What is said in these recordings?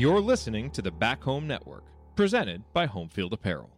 You're listening to the Back Home Network, presented by Homefield Apparel.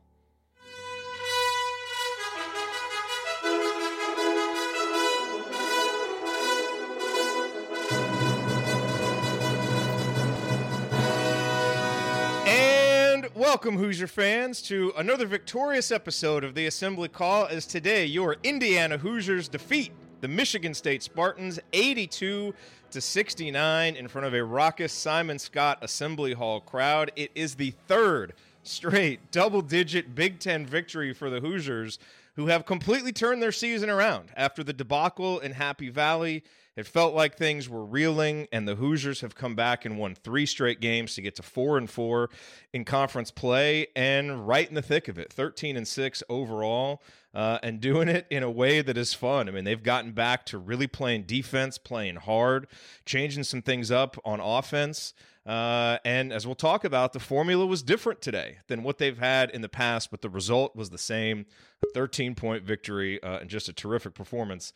And welcome, Hoosier fans, to another victorious episode of the Assembly Call. As today, your Indiana Hoosiers defeat the Michigan State Spartans 82 to 69 in front of a raucous Simon Skjodt Assembly Hall crowd. It is the third straight double digit Big Ten victory for the Hoosiers, who have completely turned their season around after the debacle in Happy Valley. It felt like things were reeling, and the Hoosiers have come back and won three straight games to get to four and four in conference play, and right in the thick of it, thirteen and six overall, uh, and doing it in a way that is fun. I mean, they've gotten back to really playing defense, playing hard, changing some things up on offense. Uh, and as we'll talk about, the formula was different today than what they've had in the past, but the result was the same: a 13 point victory uh, and just a terrific performance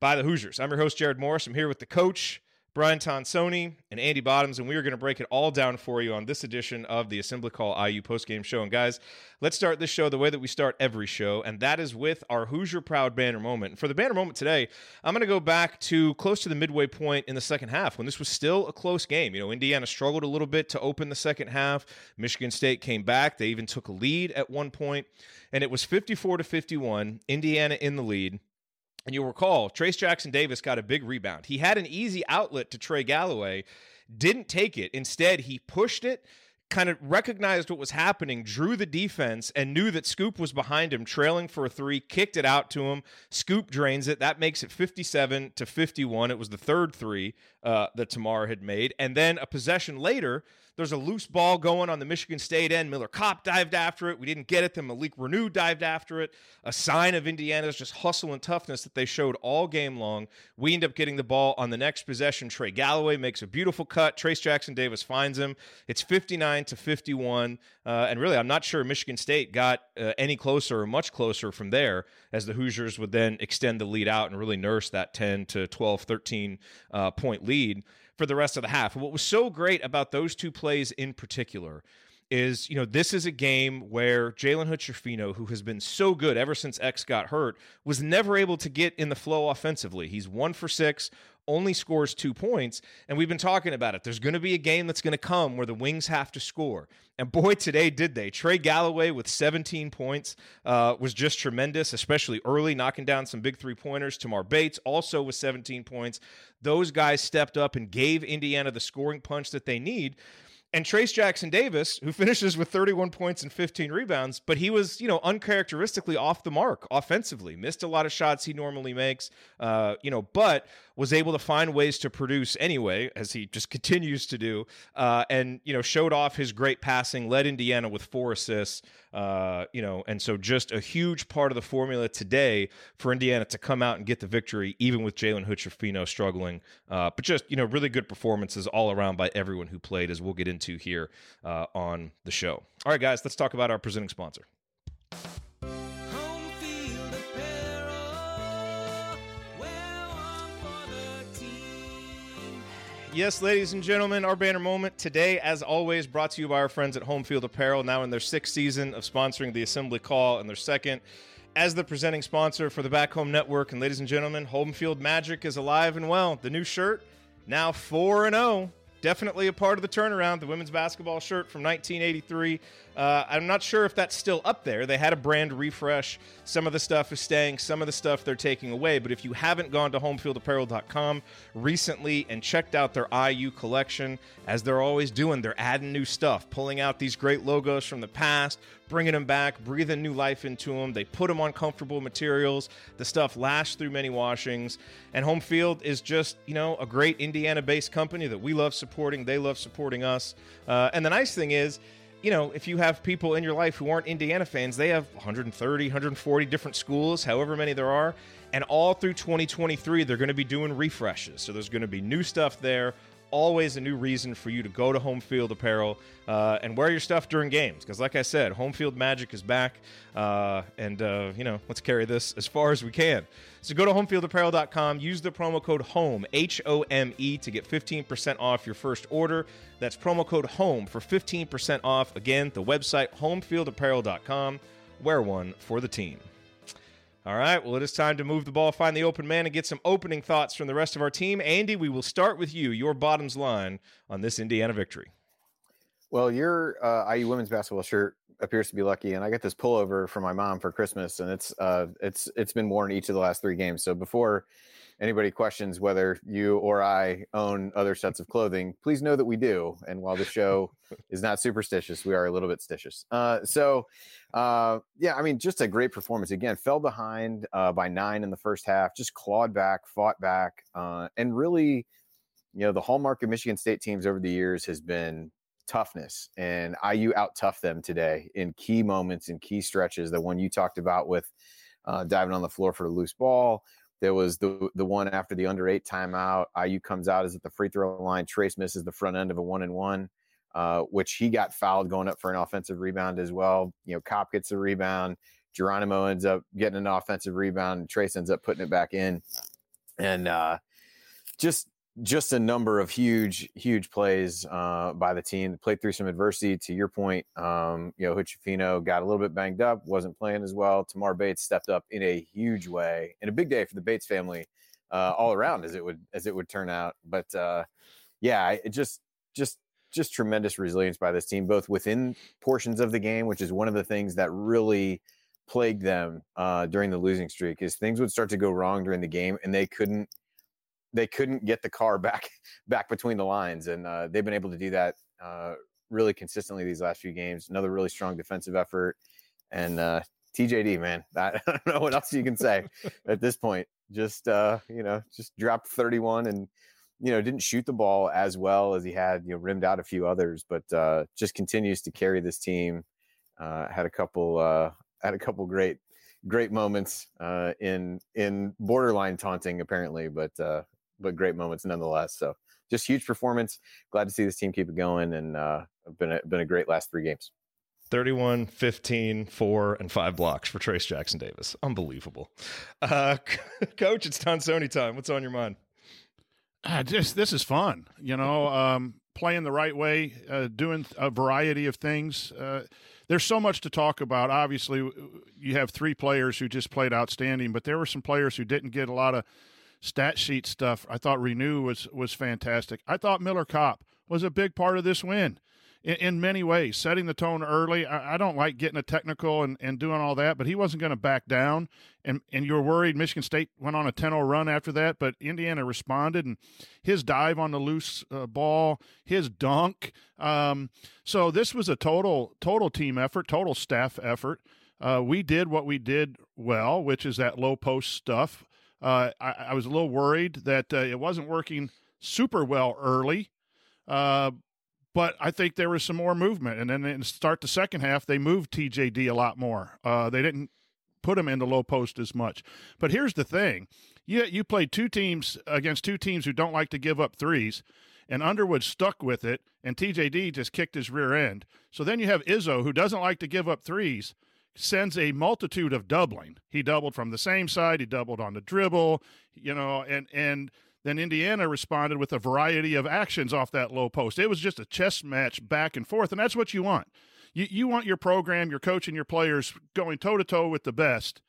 by the Hoosiers. I'm your host, Jerod Morris. I'm here with the coach, Brian Tonsoni, and Andy Bottoms, and we are going to break it all down for you on this edition of the Assembly Call IU postgame show. And guys, let's start this show the way that we start every show, and that is with our Hoosier Proud banner moment. And for the banner moment today, I'm going to go back to close to the midway point in the second half when this was still a close game. You know, Indiana struggled a little bit to open the second half. Michigan State came back. They even took a lead at one point, and it was 54 to 51. Indiana in the lead. And you'll recall, Trayce Jackson Davis got a big rebound. He had an easy outlet to Trey Galloway, didn't take it. Instead, he pushed it, kind of recognized what was happening, drew the defense, and knew that Scoop was behind him, trailing for a three, kicked it out to him. Scoop drains it. That makes it 57 to 51. It was the third three uh, that Tamar had made. And then a possession later, there's a loose ball going on the Michigan State end. Miller Kopp dived after it. We didn't get it. Then Malik Reneau dived after it. A sign of Indiana's just hustle and toughness that they showed all game long. We end up getting the ball on the next possession. Trey Galloway makes a beautiful cut. Trayce Jackson Davis finds him. It's 59 to 51. Uh, and really, I'm not sure Michigan State got uh, any closer or much closer from there as the Hoosiers would then extend the lead out and really nurse that 10 to 12, 13 uh, point lead for the rest of the half. what was so great about those two plays in particular is, you know, this is a game where Jalen Hood who has been so good ever since X got hurt, was never able to get in the flow offensively. He's one for six, only scores two points. And we've been talking about it. There's going to be a game that's going to come where the Wings have to score. And boy, today did they. Trey Galloway with 17 points uh, was just tremendous, especially early, knocking down some big three pointers. Tamar Bates also with 17 points. Those guys stepped up and gave Indiana the scoring punch that they need. And Trayce Jackson Davis, who finishes with 31 points and 15 rebounds, but he was, you know, uncharacteristically off the mark offensively. Missed a lot of shots he normally makes, uh, you know, but was able to find ways to produce anyway, as he just continues to do, uh, and you know, showed off his great passing, led Indiana with four assists, uh, you know, and so just a huge part of the formula today for Indiana to come out and get the victory, even with Jalen Hood struggling. Uh, but just you know, really good performances all around by everyone who played, as we'll get into here uh, on the show. All right, guys, let's talk about our presenting sponsor. Yes, ladies and gentlemen, our banner moment today, as always, brought to you by our friends at Homefield Apparel, now in their sixth season of sponsoring the Assembly Call and their second as the presenting sponsor for the Back Home Network. And ladies and gentlemen, Homefield Magic is alive and well. The new shirt, now 4 and 0. Definitely a part of the turnaround. The women's basketball shirt from 1983 uh, I'm not sure if that's still up there. They had a brand refresh. Some of the stuff is staying, some of the stuff they're taking away. But if you haven't gone to homefieldapparel.com recently and checked out their IU collection, as they're always doing, they're adding new stuff, pulling out these great logos from the past, bringing them back, breathing new life into them. They put them on comfortable materials. The stuff lasts through many washings. And Home Field is just, you know, a great Indiana based company that we love supporting. They love supporting us. Uh, and the nice thing is, you know, if you have people in your life who aren't Indiana fans, they have 130, 140 different schools, however many there are. And all through 2023, they're going to be doing refreshes. So there's going to be new stuff there always a new reason for you to go to Home Field Apparel uh, and wear your stuff during games. Because, like I said, Home Field Magic is back, uh, and uh, you know, let's carry this as far as we can. So go to homefieldapparel.com, use the promo code HOME, H O M E, to get 15% off your first order. That's promo code HOME for 15% off. Again, the website homefieldapparel.com. Wear one for the team. All right, well, it is time to move the ball, find the open man, and get some opening thoughts from the rest of our team. Andy, we will start with you, your bottoms line on this Indiana victory. Well, your uh, IU women's basketball shirt appears to be lucky, and I got this pullover from my mom for Christmas, and it's uh, it's it's been worn each of the last three games. So before anybody questions whether you or I own other sets of clothing, please know that we do. And while the show is not superstitious, we are a little bit stitious. Uh, so, uh, yeah, I mean, just a great performance. Again, fell behind uh, by nine in the first half, just clawed back, fought back, uh, and really, you know, the hallmark of Michigan State teams over the years has been toughness and IU out tough them today in key moments and key stretches. The one you talked about with uh, diving on the floor for the loose ball, there was the the one after the under eight timeout. IU comes out is at the free throw line. Trayce misses the front end of a one and one, uh, which he got fouled going up for an offensive rebound as well. You know, Kopp gets a rebound. Geronimo ends up getting an offensive rebound. And Trayce ends up putting it back in, and uh, just just a number of huge, huge plays uh, by the team. Played through some adversity. To your point, um, you know, Hood-Schifino got a little bit banged up, wasn't playing as well. Tamar Bates stepped up in a huge way, and a big day for the Bates family uh, all around, as it would as it would turn out. But uh, yeah, it just just just tremendous resilience by this team, both within portions of the game, which is one of the things that really plagued them uh, during the losing streak. Is things would start to go wrong during the game, and they couldn't they couldn't get the car back back between the lines, and uh, they've been able to do that uh, really consistently these last few games. Another really strong defensive effort, and uh, TJD, man, I don't know what else you can say at this point. Just uh, you know, just dropped 31 and you know didn't shoot the ball as well as he had you know rimmed out a few others, but uh, just continues to carry this team. Uh, had a couple uh, had a couple great great moments uh, in in borderline taunting apparently, but uh, but great moments nonetheless. So just huge performance. Glad to see this team keep it going, and uh, been a, been a great last three games. 31, 15, 4, and 5 blocks for Trayce Jackson Davis. Unbelievable. Uh, Coach, it's Tonsoni time. What's on your mind? Uh, just this is fun, you know, um, playing the right way, uh, doing a variety of things. Uh, there's so much to talk about. Obviously, you have three players who just played outstanding, but there were some players who didn't get a lot of stat sheet stuff. I thought Reneau was was fantastic. I thought Miller Kopp was a big part of this win in, in many ways, setting the tone early. I, I, don't like getting a technical and, and doing all that, but he wasn't going to back down. And and you were worried Michigan State went on a 10-0 run after that, but Indiana responded and his dive on the loose uh, ball, his dunk. Um, so this was a total total team effort, total staff effort. Uh, we did what we did well, which is that low post stuff. Uh, I, I, was a little worried that uh, it wasn't working super well early, uh, but I think there was some more movement. And then in start the second half, they moved TJD a lot more. Uh, they didn't put him in the low post as much. But here's the thing: you you played two teams against two teams who don't like to give up threes. And Underwood stuck with it, and TJD just kicked his rear end. So then you have Izzo, who doesn't like to give up threes, sends a multitude of doubling. He doubled from the same side, he doubled on the dribble, you know, and and then Indiana responded with a variety of actions off that low post. It was just a chess match back and forth, and that's what you want. You you want your program, your coach, and your players going toe to toe with the best.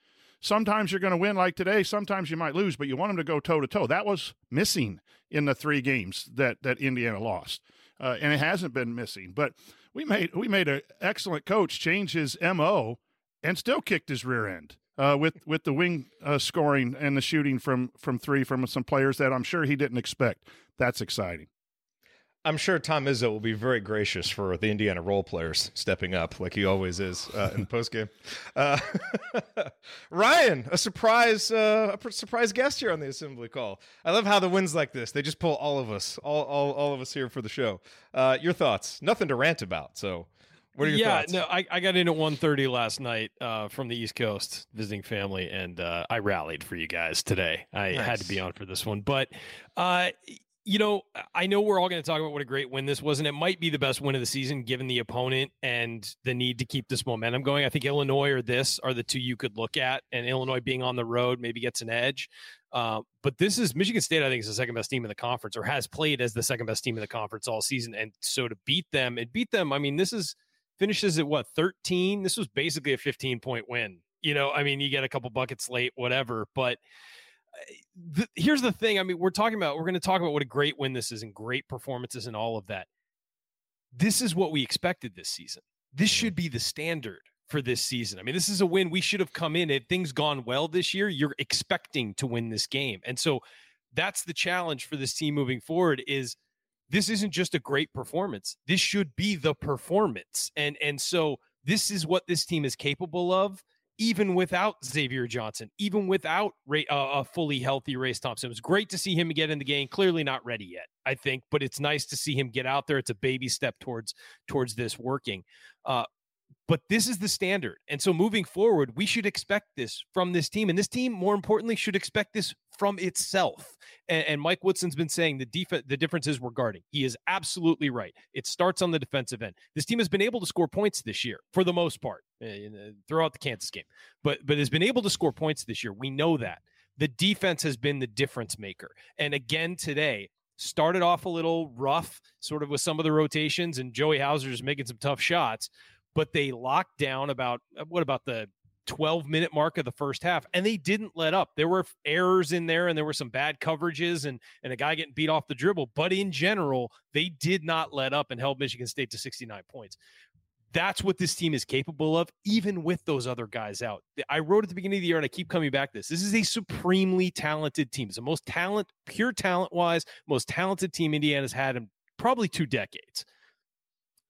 Sometimes you're going to win like today. Sometimes you might lose, but you want them to go toe to toe. That was missing in the three games that that Indiana lost, uh, and it hasn't been missing. But we made we made an excellent coach change his mo and still kicked his rear end uh, with with the wing uh, scoring and the shooting from from three from some players that I'm sure he didn't expect. That's exciting. I'm sure Tom Izzo will be very gracious for the Indiana role players stepping up, like he always is uh, in the postgame. Uh, Ryan, a surprise, uh, a surprise guest here on the assembly call. I love how the wins like this. They just pull all of us, all, all, all of us here for the show. Uh, your thoughts? Nothing to rant about, so what are your yeah, thoughts? no, I, I got in at 1.30 last night uh, from the East Coast visiting family, and uh, I rallied for you guys today. I nice. had to be on for this one, but uh, you know, I know we're all going to talk about what a great win this was, and it might be the best win of the season given the opponent and the need to keep this momentum going. I think Illinois or this are the two you could look at, and Illinois being on the road maybe gets an edge. Uh, but this is Michigan State, I think, is the second best team in the conference or has played as the second best team in the conference all season. And so to beat them and beat them, I mean, this is finishes at what, 13? This was basically a 15 point win. You know, I mean, you get a couple buckets late, whatever, but eh, the, here's the thing. I mean, we're talking about, we're going to talk about what a great win this is and great performances and all of that. This is what we expected this season. This should be the standard for this season. I mean, this is a win we should have come in. If things gone well this year, you're expecting to win this game. And so that's the challenge for this team moving forward is this isn't just a great performance. This should be the performance. And and so this is what this team is capable of even without Xavier Johnson, even without Ray, uh, a fully healthy Race Thompson. It was great to see him get in the game. Clearly not ready yet, I think, but it's nice to see him get out there. It's a baby step towards towards this working. Uh, but this is the standard. And so moving forward, we should expect this from this team. And this team, more importantly, should expect this from itself. And, and Mike Woodson's been saying the def- the difference is regarding. He is absolutely right. It starts on the defensive end. This team has been able to score points this year for the most part, uh, throughout the Kansas game, but but has been able to score points this year. We know that. The defense has been the difference maker. And again today, started off a little rough, sort of with some of the rotations, and Joey Hauser is making some tough shots but they locked down about uh, what about the 12 minute mark of the first half and they didn't let up. There were errors in there and there were some bad coverages and and a guy getting beat off the dribble but in general they did not let up and held michigan state to 69 points. That's what this team is capable of even with those other guys out. I wrote at the beginning of the year and i keep coming back to this this is a supremely talented team. It's the most talent pure talent wise most talented team indiana's had in probably two decades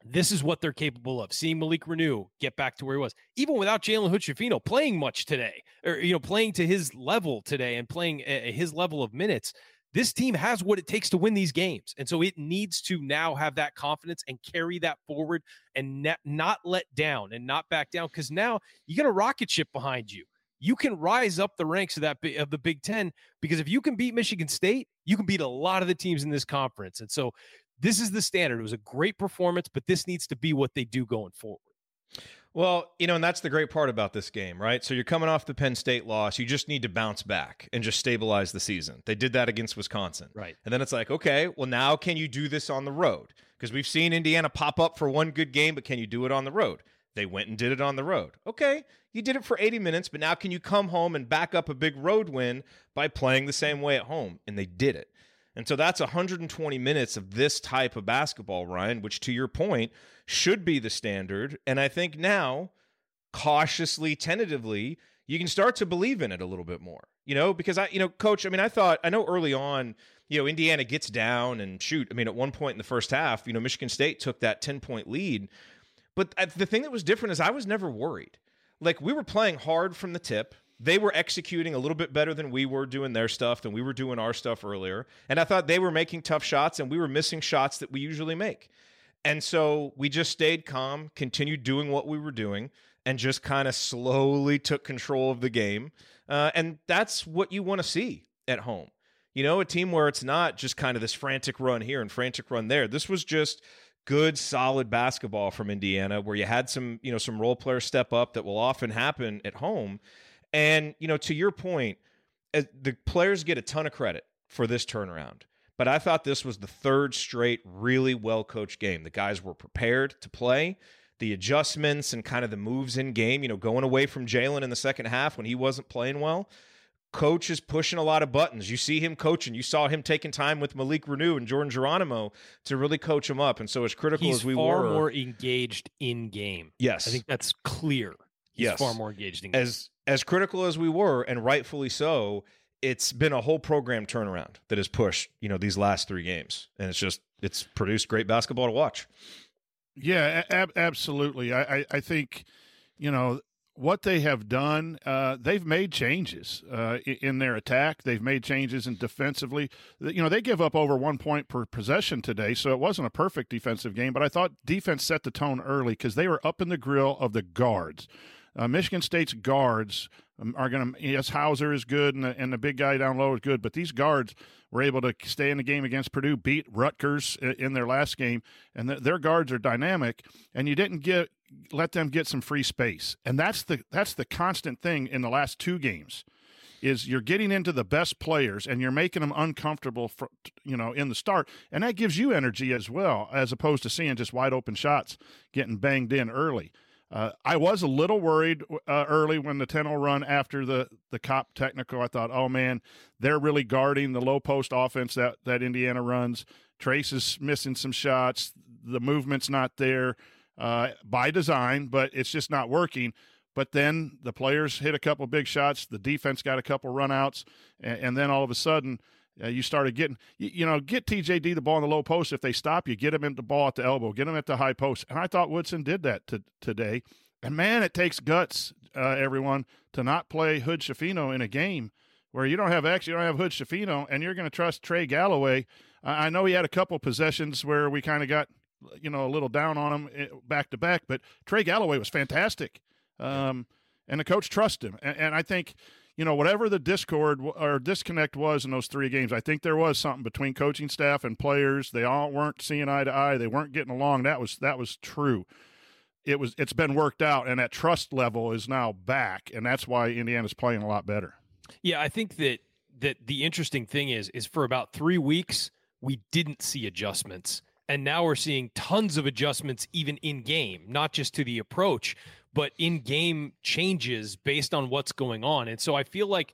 this is what they're capable of. Seeing Malik Reneau get back to where he was, even without Jalen Hood playing much today, or you know, playing to his level today and playing his level of minutes. This team has what it takes to win these games, and so it needs to now have that confidence and carry that forward and ne- not let down and not back down. Because now you got a rocket ship behind you. You can rise up the ranks of that of the Big Ten because if you can beat Michigan State, you can beat a lot of the teams in this conference. And so this is the standard. It was a great performance, but this needs to be what they do going forward. Well, you know, and that's the great part about this game, right? So you're coming off the Penn State loss. You just need to bounce back and just stabilize the season. They did that against Wisconsin. Right. And then it's like, okay, well, now can you do this on the road? Because we've seen Indiana pop up for one good game, but can you do it on the road? They went and did it on the road. Okay, you did it for 80 minutes, but now can you come home and back up a big road win by playing the same way at home? And they did it. And so that's 120 minutes of this type of basketball, Ryan, which to your point should be the standard. And I think now, cautiously, tentatively, you can start to believe in it a little bit more. You know, because I, you know, coach, I mean, I thought, I know early on, you know, Indiana gets down and shoot. I mean, at one point in the first half, you know, Michigan State took that 10 point lead. But uh, the thing that was different is I was never worried. Like we were playing hard from the tip they were executing a little bit better than we were doing their stuff than we were doing our stuff earlier. And I thought they were making tough shots and we were missing shots that we usually make. And so we just stayed calm, continued doing what we were doing, and just kind of slowly took control of the game. Uh, and that's what you want to see at home. You know, a team where it's not just kind of this frantic run here and frantic run there. This was just good, solid basketball from Indiana, where you had some, you know, some role players step up that will often happen at home. And, you know, to your point, the players get a ton of credit for this turnaround. But I thought this was the third straight really well coached game. The guys were prepared to play. The adjustments and kind of the moves in game, you know, going away from Jalen in the second half when he wasn't playing well. Coach is pushing a lot of buttons. You see him coaching. You saw him taking time with Malik Reneau and Jordan Geronimo to really coach him up. And so, as critical He's as we far were, more engaged in game. Yes, I think that's clear. He's yes, far more engaged in game. as as critical as we were, and rightfully so, it's been a whole program turnaround that has pushed, you know, these last three games. And it's just, it's produced great basketball to watch. Yeah, ab- absolutely. I, I, I, think, you know, what they have done, uh, they've made changes uh, in their attack. They've made changes in defensively. You know, they give up over one point per possession today, so it wasn't a perfect defensive game, but I thought defense set the tone early because they were up in the grill of the guards. Uh, Michigan State's guards um, are going to. Yes, Hauser is good, and the, and the big guy down low is good, but these guards were able to stay in the game against Purdue, beat Rutgers in their last game, and th- their guards are dynamic. And you didn't get let them get some free space, and that's the that's the constant thing in the last two games is you're getting into the best players and you're making them uncomfortable for, you know in the start and that gives you energy as well as opposed to seeing just wide open shots getting banged in early uh, I was a little worried uh, early when the 10 run after the, the Kopp technical. I thought, oh man, they're really guarding the low post offense that, that Indiana runs. Trayce is missing some shots. The movement's not there uh, by design, but it's just not working. But then the players hit a couple big shots. The defense got a couple runouts, and, and then all of a sudden, uh, you started getting, you, you, know, get TJD the ball in the low post. If they stop you, get him in the ball at the elbow, get him at the high post. And I thought Woodson did that to, today. And man, it takes guts, uh, everyone, to not play Hood Schifino in a game where you don't have X, you don't have Hood Schifino, and you're going to trust Trey Galloway. I know he had a couple possessions where we kind of got, you know, a little down on him eh, back to back, but Trey Galloway was fantastic. Um, and the coach trusts him. And, and, I think, you know, whatever the discord or disconnect was in those three games, I think there was something between coaching staff and players. They all weren't seeing eye to eye. They weren't getting along. That was that was true. It was it's been worked out, and that trust level is now back, and that's why Indiana's playing a lot better. Yeah, I think that that the interesting thing is is for about three weeks we didn't see adjustments and now we're seeing tons of adjustments even in game not just to the approach but in game changes based on what's going on. And so I feel like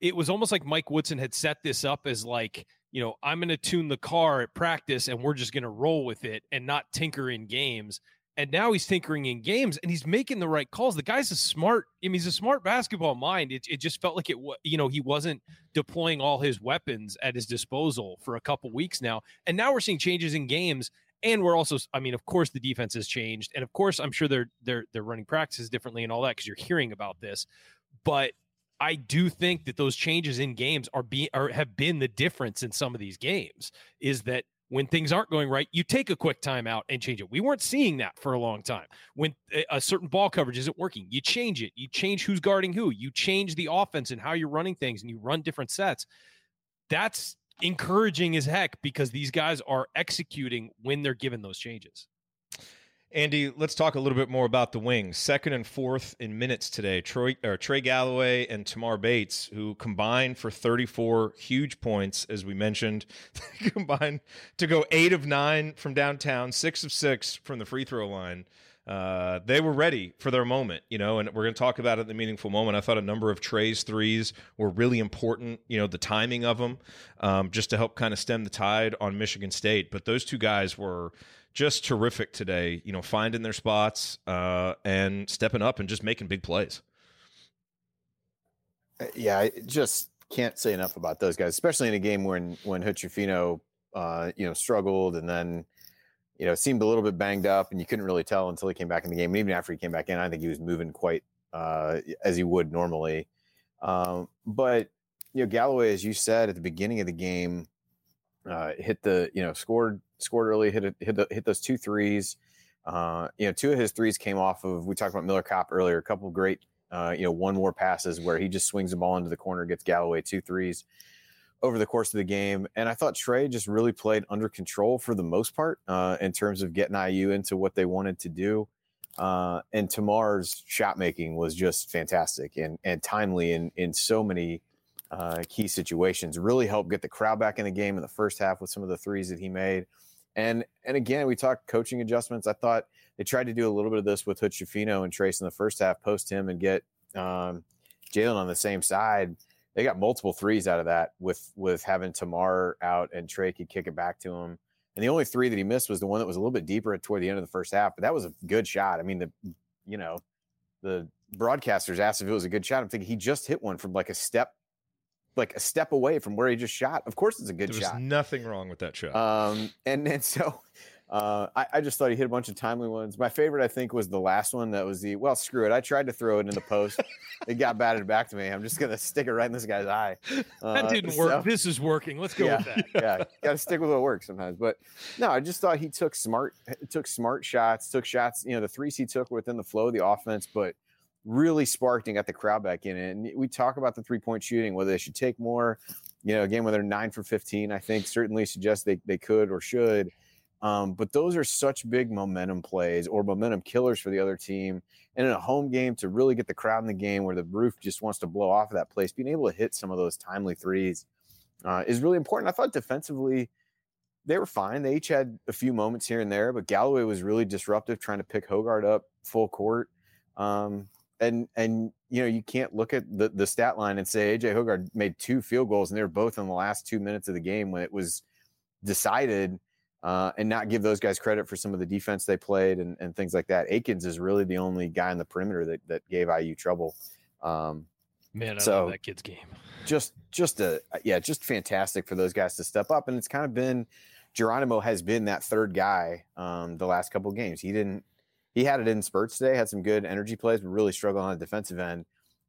it was almost like Mike Woodson had set this up as like, you know, I'm going to tune the car at practice and we're just going to roll with it and not tinker in games. And now he's tinkering in games and he's making the right calls. The guy's a smart, I mean, he's a smart basketball mind. It, it just felt like it, you know, he wasn't deploying all his weapons at his disposal for a couple weeks now. And now we're seeing changes in games and we're also i mean of course the defense has changed and of course i'm sure they're they're they're running practices differently and all that because you're hearing about this but i do think that those changes in games are being or have been the difference in some of these games is that when things aren't going right, you take a quick timeout and change it. We weren't seeing that for a long time. When eh, a certain ball coverage isn't working, you change it. You change who's guarding who. You change the offense and how you're running things, and you run different sets. That's encouraging as heck because these guys are executing when they're given those changes. Andy, let's talk a little bit more about the wings. Second and fourth in minutes today. Troy Trey Galloway and Tamar Bates, who combined for 34 huge points, as we mentioned, combined to go eight of nine from downtown, six of six from the free throw line uh, they were ready for their moment, you know, and we're going to talk about it in the meaningful moment. I thought a number of Trey's threes were really important, you know, the timing of them, um, just to help kind of stem the tide on Michigan State. But those two guys were just terrific today, you know, finding their spots uh, and stepping up and just making big plays. Uh, yeah, I just can't say enough about those guys, especially in a game when when Hood-Schifino, uh, you know, struggled and then you know, seemed a little bit banged up, and you couldn't really tell until he came back in the game. And even after he came back in, I think he was moving quite uh, as he would normally. Um, but you know, Galloway, as you said at the beginning of the game, uh, hit the you know scored scored early, hit a, hit the, hit those two threes. Uh, you know, two of his threes came off of we talked about Miller Kopp earlier. A couple great, uh, you know, one more passes where he just swings the ball into the corner, gets Galloway two threes over the course of the game. And I thought Trey just really played under control for the most part uh, in terms of getting IU into what they wanted to do. Uh, and Tamar's shot making was just fantastic and, and timely in, in so many uh, key situations. Really helped get the crowd back in the game in the first half with some of the threes that he made. And and again, we talked coaching adjustments. I thought they tried to do a little bit of this with Hood-Schifino and Trayce in the first half, post him and get um, Jalen on the same side they got multiple threes out of that with with having Tamar out and Trey could kick it back to him. And the only three that he missed was the one that was a little bit deeper toward the end of the first half. But that was a good shot. I mean, the you know, the broadcasters asked if it was a good shot. I'm thinking he just hit one from like a step, like a step away from where he just shot. Of course, it's a good there shot. nothing wrong with that shot. Um, and and so uh, I, I, just thought he hit a bunch of timely ones. My favorite, I think, was the last one. That was the well, screw it. I tried to throw it in the post. it got batted back to me. I'm just gonna stick it right in this guy's eye. Uh, that didn't work. So, this is working. Let's go yeah, with that. yeah, got to stick with what works sometimes. But no, I just thought he took smart, took smart shots, took shots. You know, the threes he took within the flow of the offense, but really sparked and got the crowd back in it. And we talk about the three point shooting, whether they should take more. You know, again, whether nine for 15, I think certainly suggests they, they could or should. Um, but those are such big momentum plays or momentum killers for the other team. And in a home game, to really get the crowd in the game where the roof just wants to blow off of that place, being able to hit some of those timely threes uh, is really important. I thought defensively, they were fine. They each had a few moments here and there, but Galloway was really disruptive, trying to pick Hoggard up full court. Um, and and you know you can't look at the the stat line and say AJ Hoggard made two field goals and they were both in the last two minutes of the game when it was decided, uh, and not give those guys credit for some of the defense they played and, and things like that. Akins is really the only guy in the perimeter that that gave IU trouble. Um, Man, I so love that kid's game. Just just a yeah, just fantastic for those guys to step up, and it's kind of been Geronimo has been that third guy um, the last couple games. He didn't he had it in spurts today, had some good energy plays, but really struggled on the defensive end.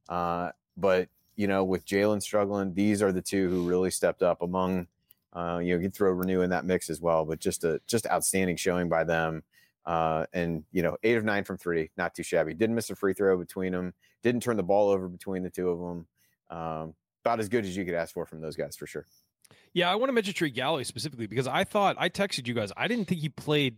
Uh, but you know, with Jalen struggling, these are the two who really stepped up among. Uh, you know, you throw Reneau in that mix as well, but just a just outstanding showing by them. Uh, and you know, eight of nine from three, not too shabby. Didn't miss a free throw between them. Didn't turn the ball over between the two of them. Um, about as good as you could ask for from those guys for sure. Yeah, I want to mention Trey Galloway specifically because I thought I texted you guys. I didn't think he played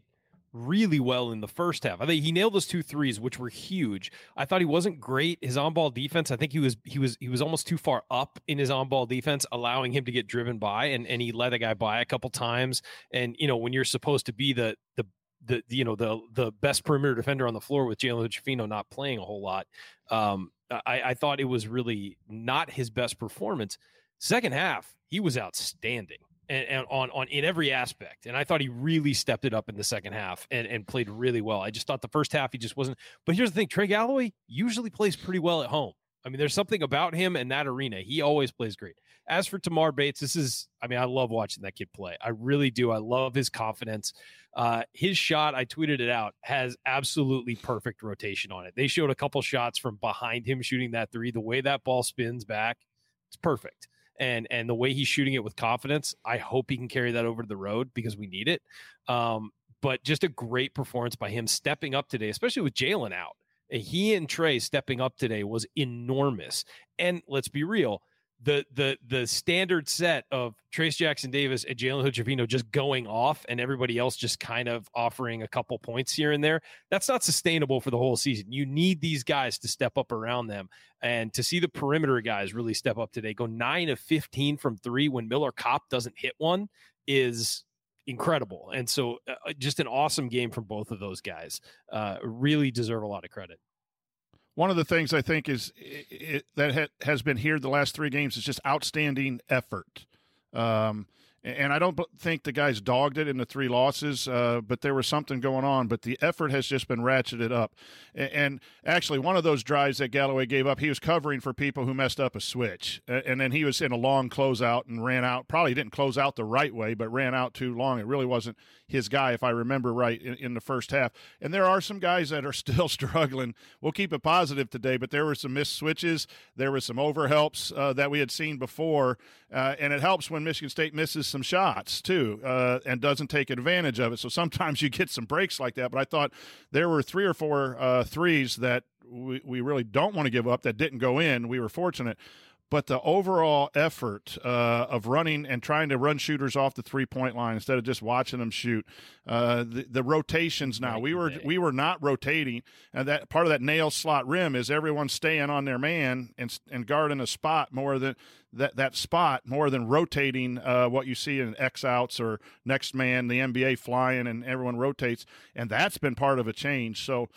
really well in the first half. I think he nailed those two threes, which were huge. I thought he wasn't great. His on-ball defense, I think he was he was he was almost too far up in his on-ball defense, allowing him to get driven by, and and he let a guy by a couple times. And you know when you're supposed to be the the the you know the the best perimeter defender on the floor with Jalen Hood-Schifino not playing a whole lot, um, I, I thought it was really not his best performance. Second half, he was outstanding and, and, on on in every aspect. And I thought he really stepped it up in the second half and, and played really well. I just thought the first half he just wasn't. But here's the thing: Trey Galloway usually plays pretty well at home. I mean, there's something about him and that arena. He always plays great. As for Tamar Bates, this is, I mean, I love watching that kid play. I really do. I love his confidence. Uh, his shot, I tweeted it out, has absolutely perfect rotation on it. They showed a couple shots from behind him shooting that three. The way that ball spins back, it's perfect and and the way he's shooting it with confidence, I hope he can carry that over to the road because we need it. Um, but just a great performance by him stepping up today, especially with Jalen out. He and Trey stepping up today was enormous. And let's be real, the the the standard set of Trayce Jackson Davis and Jalen Hood just going off and everybody else just kind of offering a couple points here and there, that's not sustainable for the whole season. You need these guys to step up around them. And to see the perimeter guys really step up today, go nine of 15 from three when Miller Kopp doesn't hit one is incredible. And so uh, just an awesome game from both of those guys. Uh, really deserve a lot of credit one of the things I think is it, that ha, has been here the last three games is just outstanding effort. Um, and I don't think the guys dogged it in the three losses, uh, but there was something going on. But the effort has just been ratcheted up. And actually, one of those drives that Galloway gave up, he was covering for people who messed up a switch, and then he was in a long closeout and ran out. Probably didn't close out the right way, but ran out too long. It really wasn't his guy, if I remember right, in, in the first half. And there are some guys that are still struggling. We'll keep it positive today, but there were some missed switches. There were some overhelps uh, that we had seen before, uh, and it helps when Michigan State misses some shots too uh, and doesn't take advantage of it. So sometimes you get some breaks like that. But I thought there were three or four uh, threes that we, we really don't want to give up that didn't go in. We were fortunate but the overall effort uh, of running and trying to run shooters off the three point line instead of just watching them shoot, uh, the, the, rotations now we were we were not rotating, and that part of that nail slot rim is everyone staying on their man and and guarding a spot more than that that spot more than rotating uh, what you see in X outs or next man the NBA flying and everyone rotates, and that's been part of a change. So.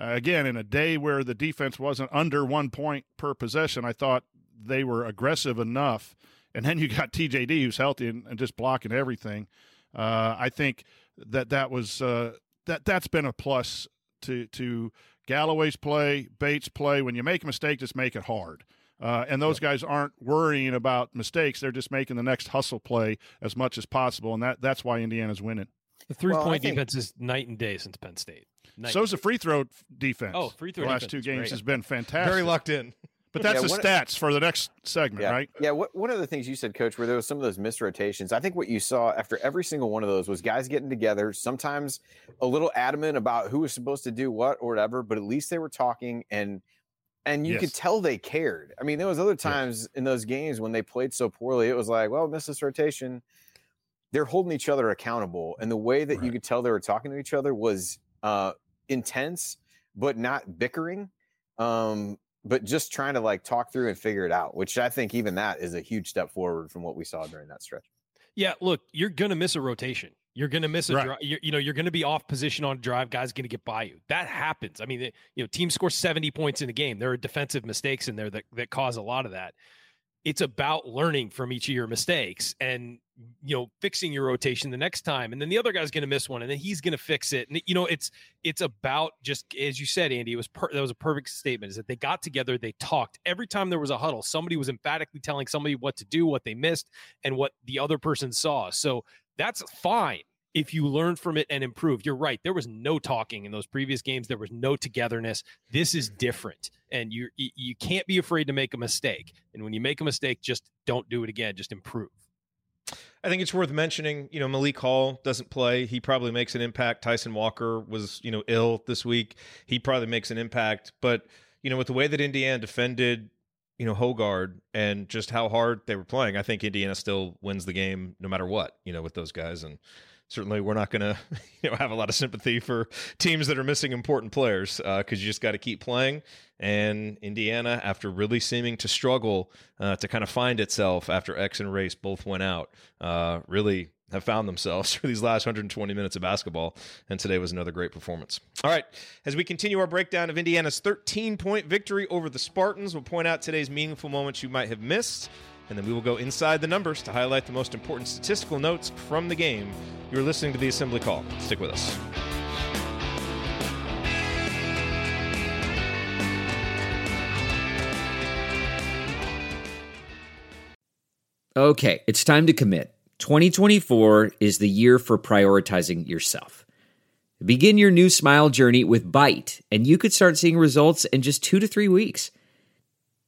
Uh, again, in a day where the defense wasn't under one point per possession, I thought they were aggressive enough. And then you got TJD who's healthy and, and just blocking everything. Uh, I think that that was uh, that that's been a plus to to Galloway's play, Bates' play. When you make a mistake, just make it hard. Uh, and those guys aren't worrying about mistakes; they're just making the next hustle play as much as possible, and that that's why Indiana's winning. The three well, point think... defense is night and day since Penn State. Night so is the free throw defense. Oh, free throw. The last two games great. has been fantastic. Very locked in. But that's yeah, the stats for the next segment, yeah. right? Yeah. What, one of the things you said, Coach, where there was some of those missed rotations, I think what you saw after every single one of those was guys getting together, sometimes a little adamant about who was supposed to do what or whatever, but at least they were talking and and you Yes. could tell they cared. I mean, there was other times in those games when they played so poorly, it was like, well, miss this rotation. They're holding each other accountable, and the way that you could tell they were talking to each other was uh, intense, but not bickering. Um, but just trying to like talk through and figure it out, which I think even that is a huge step forward from what we saw during that stretch. Yeah, look, you're gonna miss a rotation. You're gonna miss a Right. drive. You're, you know, you're gonna be off position on a drive. Guys gonna get by you. That happens. I mean, it- you know, teams score 70 points in a game. There are defensive mistakes in there that that cause a lot of that. It's about learning from each of your mistakes and you know fixing your rotation the next time. And then the other guy's gonna miss one, and then he's gonna fix it. And you know, it's it's about just as you said, Andy. It was per, that was a perfect statement. Is that they got together, they talked. Every time there was a huddle, somebody was emphatically telling somebody what to do, what they missed, and what the other person saw. So that's fine if you learn from it and improve. You're right. There was no talking in those previous games. There was no togetherness. This is different, and you you- can't be afraid to make a mistake. And when you make a mistake, just don't do it again. Just improve. I think it's worth mentioning, you know, Malik Hall doesn't play. He probably makes an impact. Tyson Walker was, you know, ill this week. He probably makes an impact. But, you know, with the way that Indiana defended, you know, Hoggard and just how hard they were playing, I think Indiana still wins the game no matter what, you know, with those guys. And certainly we're not going to, you know, have a lot of sympathy for teams that are missing important players because you just got to keep playing. And Indiana, after really seeming to struggle uh, to kind of find itself after X and Race both went out, uh, really have found themselves for these last 120 minutes of basketball. And today was another great performance. All right, as we continue our breakdown of Indiana's 13 point victory over the Spartans, we'll point out today's meaningful moments you might have missed. And then we will go inside the numbers to highlight the most important statistical notes from the game. You're listening to the Assembly Call. Stick with us. Okay, it's time to commit. 2024 is the year for prioritizing yourself. Begin your new smile journey with Byte, and you could start seeing results in just two to three weeks.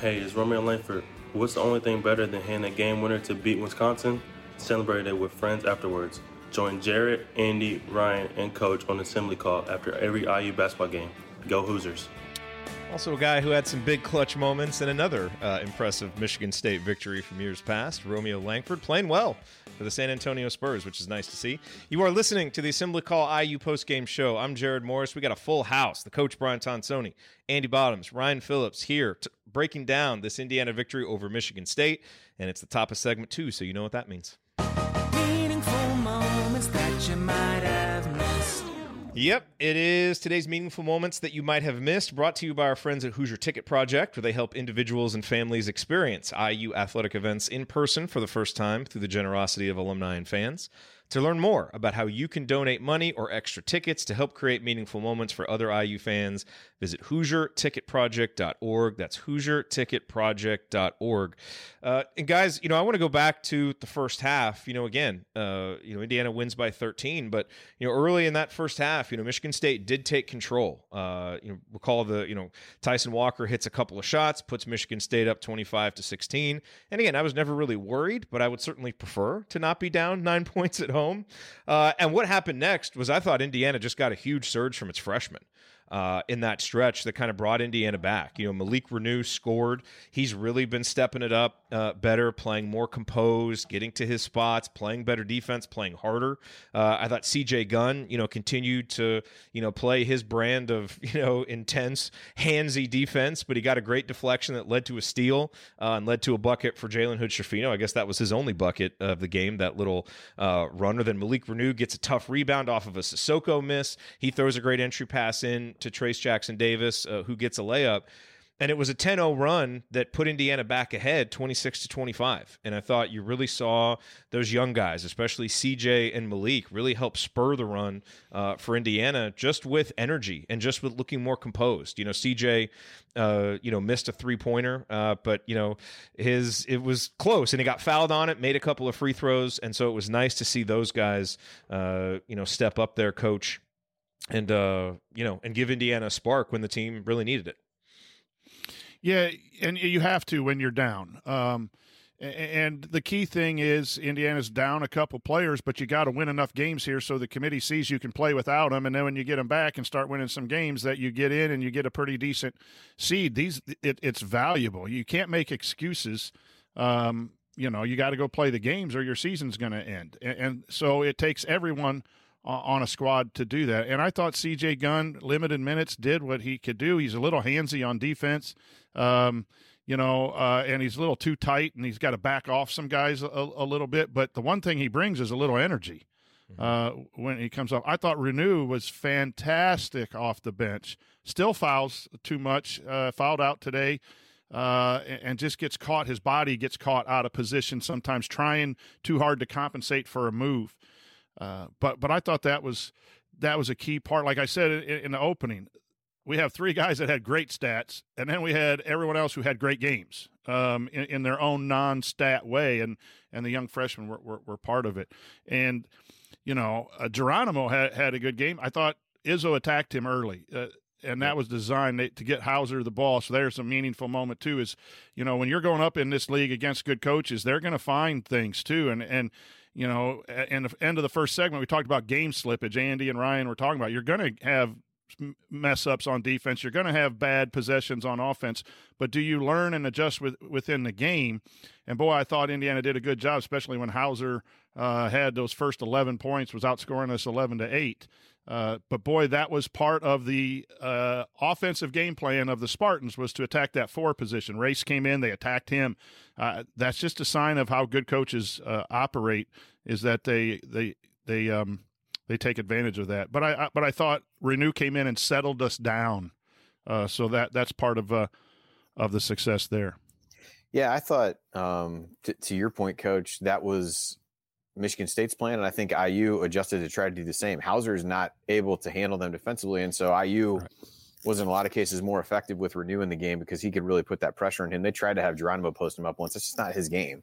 Hey, it's Romeo Langford. What's the only thing better than hitting a game winner to beat Wisconsin? Celebrate it with friends afterwards. Join Jerod, Andy, Ryan, and Coach on assembly call after every IU basketball game. Go Hoosiers. Also, a guy who had some big clutch moments and another uh, impressive Michigan State victory from years past, Romeo Langford, playing well for the San Antonio Spurs, which is nice to see. You are listening to the Assembly Call IU postgame show. I'm Jerod Morris. We got a full house. The coach, Brian Tonsoni, Andy Bottoms, Ryan Phillips here t- breaking down this Indiana victory over Michigan State. And it's the top of segment two, so you know what that means. Yep, it is today's meaningful moments that you might have missed. Brought to you by our friends at Hoosier Ticket Project, where they help individuals and families experience IU athletic events in person for the first time through the generosity of alumni and fans. To learn more about how you can donate money or extra tickets to help create meaningful moments for other IU fans, visit HoosierTicketProject.org. That's HoosierTicketProject.org. Uh, and guys, you know, I want to go back to the first half. You know, again, uh, you know, Indiana wins by 13, but you know, early in that first half, you know, Michigan State did take control. Uh, you know, recall the you know Tyson Walker hits a couple of shots, puts Michigan State up 25 to 16. And again, I was never really worried, but I would certainly prefer to not be down nine points at home. Uh, and what happened next was I thought Indiana just got a huge surge from its freshmen. Uh, in that stretch that kind of brought Indiana back. You know, Malik Reneau scored. He's really been stepping it up uh, better, playing more composed, getting to his spots, playing better defense, playing harder. Uh, I thought CJ Gunn, you know, continued to, you know, play his brand of, you know, intense, handsy defense, but he got a great deflection that led to a steal uh, and led to a bucket for Jalen Hood Schifino. I guess that was his only bucket of the game, that little uh, runner. Then Malik Reneau gets a tough rebound off of a Sissoko miss. He throws a great entry pass in to Trayce Jackson Davis, uh, who gets a layup. And it was a 10 0 run that put Indiana back ahead 26 to 25. And I thought you really saw those young guys, especially CJ and Malik, really help spur the run uh, for Indiana just with energy and just with looking more composed. You know, CJ, uh, you know, missed a three pointer, uh, but, you know, his it was close and he got fouled on it, made a couple of free throws. And so it was nice to see those guys, uh, you know, step up their coach and, uh, you know, and give Indiana a spark when the team really needed it. Yeah, and you have to when you're down. Um, and the key thing is Indiana's down a couple players, but you got to win enough games here so the committee sees you can play without them. And then when you get them back and start winning some games, that you get in and you get a pretty decent seed. These it, it's valuable. You can't make excuses. Um, you know, you got to go play the games or your season's going to end. And, and so it takes everyone on a squad to do that. And I thought CJ Gunn, limited minutes, did what he could do. He's a little handsy on defense, um, you know, uh, and he's a little too tight, and he's got to back off some guys a, a, little bit. But the one thing he brings is a little energy uh, when he comes up. I thought Reneau was fantastic off the bench. Still fouls too much, uh, fouled out today. Uh, and just gets caught. His body gets caught out of position. Sometimes trying too hard to compensate for a move. Uh, but but I thought that was that was a key part. Like I said in, in, the opening, we have three guys that had great stats, and then we had everyone else who had great games um, in, in, their own non-stat way, and and the young freshmen were, were, were part of it. And you know, uh, Geronimo had had a good game. I thought Izzo attacked him early. Uh, and that was designed to get Hauser the ball. So there's a meaningful moment too. Is you know when you're going up in this league against good coaches, they're going to find things too. And and you know, in the end of the first segment, we talked about game slippage. Andy and Ryan were talking about you're going to have mess ups on defense. You're going to have bad possessions on offense, but do you learn and adjust with, within the game? And boy, I thought Indiana did a good job, especially when Hauser uh, had those first 11 points, was outscoring us 11 to eight. Uh, but boy, that was part of the uh, offensive game plan of the Spartans was to attack that four position. Race came in, they attacked him. Uh, that's just a sign of how good coaches uh, operate. Is that they they they um they take advantage of that. But I, I but I thought Reneau came in and settled us down. Uh, so that that's part of of the success there. Yeah, I thought um, t- to your point, Coach, that was Michigan State's plan, and I think IU adjusted to try to do the same. Hauser is not able to handle them defensively, and so IU right. was in a lot of cases more effective with renewing the game because he could really put that pressure on him. They tried to have Geronimo post him up once. It's just not his game.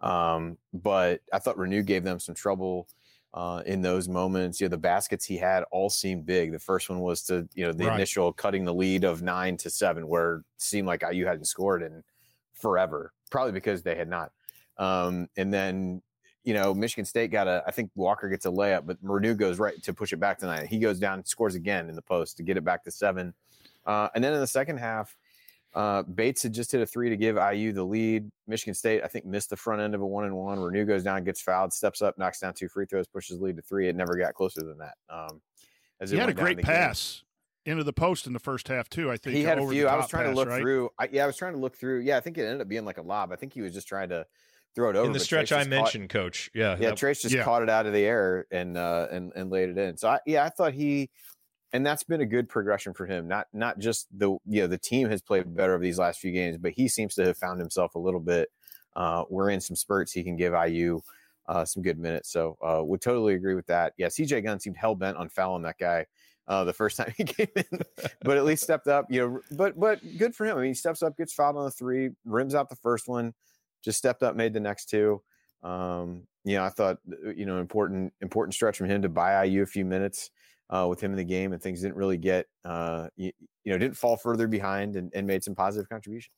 Um, but I thought Reneau gave them some trouble uh, in those moments. You know, the baskets he had all seemed big. The first one was to you know the right. initial cutting the lead of nine to seven, where it seemed like IU hadn't scored in forever, probably because they had not. Um, and then you know, Michigan State got a, I think Walker gets a layup, but Reneau goes right to push it back tonight. He goes down, scores again in the post to get it back to seven. Uh, and then in the second half, uh, Bates had just hit a three to give IU the lead. Michigan State, I think, missed the front end of a one and one. Reneau goes down, gets fouled, steps up, knocks down two free throws, pushes lead to three. It never got closer than that. Um, as he had a great pass game. into the post in the first half too. I think he had a few. I was trying pass, to look right? through. I, yeah, I was trying to look through. Yeah, I think it ended up being like a lob. I think he was just trying to throw it over. In the stretch I mentioned, caught, Coach. Yeah, yeah. That, Trayce just yeah. caught it out of the air and uh, and and laid it in. So I, yeah, I thought he, and that's been a good progression for him. Not not just the you know the team has played better over these last few games, but he seems to have found himself a little bit. Uh, we're in some spurts. He can give IU uh, some good minutes. So uh, would totally agree with that. Yeah, CJ Gunn seemed hell bent on fouling that guy. Uh, the first time he came in, but at least stepped up. You know, but but good for him. I mean, he steps up, gets fouled on the three, rims out the first one just stepped up, made the next two. Um, you know, I thought uh, you know important important stretch from him to buy IU a few minutes uh, with him in the game, and things didn't really get uh, you, you know didn't fall further behind and, and made some positive contribution.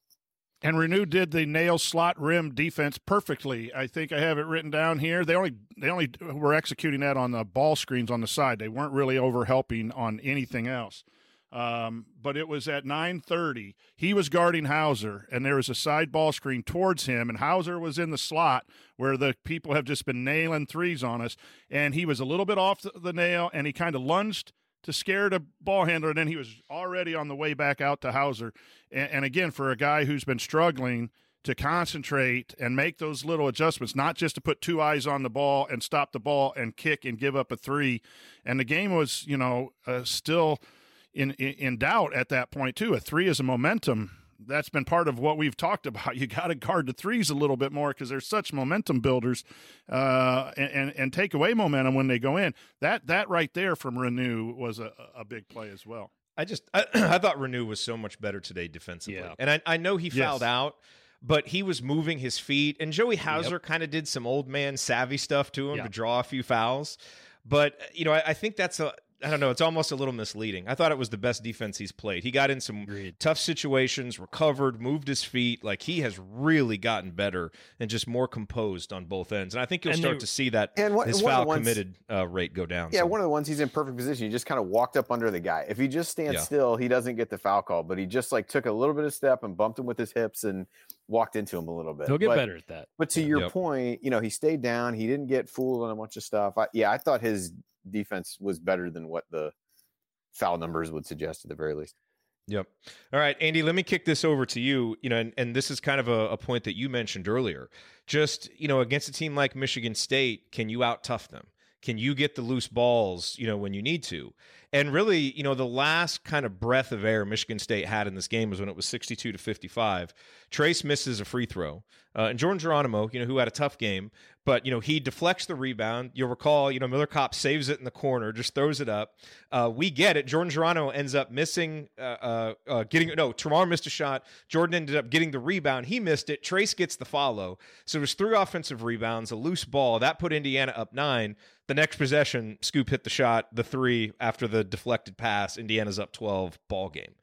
And Reneau did the nail slot rim defense perfectly. I think I have it written down here. They only they only were executing that on the ball screens on the side. They weren't really over helping on anything else. Um, but it was at 9:30. He was guarding Hauser, and there was a side ball screen towards him, and Hauser was in the slot where the people have just been nailing threes on us, and he was a little bit off the nail, and he kind of lunged to scare the ball handler, and then he was already on the way back out to Hauser. And, and again, for a guy who's been struggling to concentrate and make those little adjustments, not just to put two eyes on the ball and stop the ball and kick and give up a three. And the game was, you know, uh, still in, in, in doubt at that point too. A three is a momentum. That's been part of what we've talked about. You got to guard the threes a little bit more because they're such momentum builders, uh, and, and, and take away momentum when they go in. That that right there from Reneau was a, a big play as well. I just I, I thought Reneau was so much better today defensively, Yeah. and I, I know he fouled Yes. out, but he was moving his feet, and Joey Hauser kind of did some old man savvy stuff to him Yeah. to draw a few fouls. But you know, I, I think that's a I don't know. It's almost a little misleading. I thought it was the best defense he's played. He got in some Agreed. tough situations, recovered, moved his feet. Like he has really gotten better and just more composed on both ends. And I think you'll And start they- to see that And one- his one of the foul ones- committed uh, rate go down. Yeah, some. one of the ones he's in perfect position. He just kind of walked up under the guy. If he just stands Yeah. still, he doesn't get the foul call. But he just like took a little bit of step and bumped him with his hips and walked into him a little bit. He'll get But- better at that. But to your Yep. point, you know, he stayed down. He didn't get fooled on a bunch of stuff. I, yeah, I thought his defense was better than what the foul numbers would suggest at the very least. Yep. All right, Andy, let me kick this over to you. You know, and, and this is kind of a, a point that you mentioned earlier. Just, you know, against a team like Michigan State, can you out tough them? Can you get the loose balls, you know, when you need to? And really, you know, the last kind of breath of air Michigan State had in this game was when it was 62 to 55. Trayce misses a free throw. Uh, and Jordan Geronimo, you know, who had a tough game, but, you know, he deflects the rebound. You'll recall, you know, Miller Kopp saves it in the corner, just throws it up. Uh, we get it. Jordan Geronimo ends up missing, uh, uh, uh, getting, no, Tamar missed a shot. Jordan ended up getting the rebound. He missed it. Trayce gets the follow. So it was three offensive rebounds, a loose ball. That put Indiana up nine. The next possession, Scoop hit the shot, the three after the deflected pass. Indiana's up 12, ball game.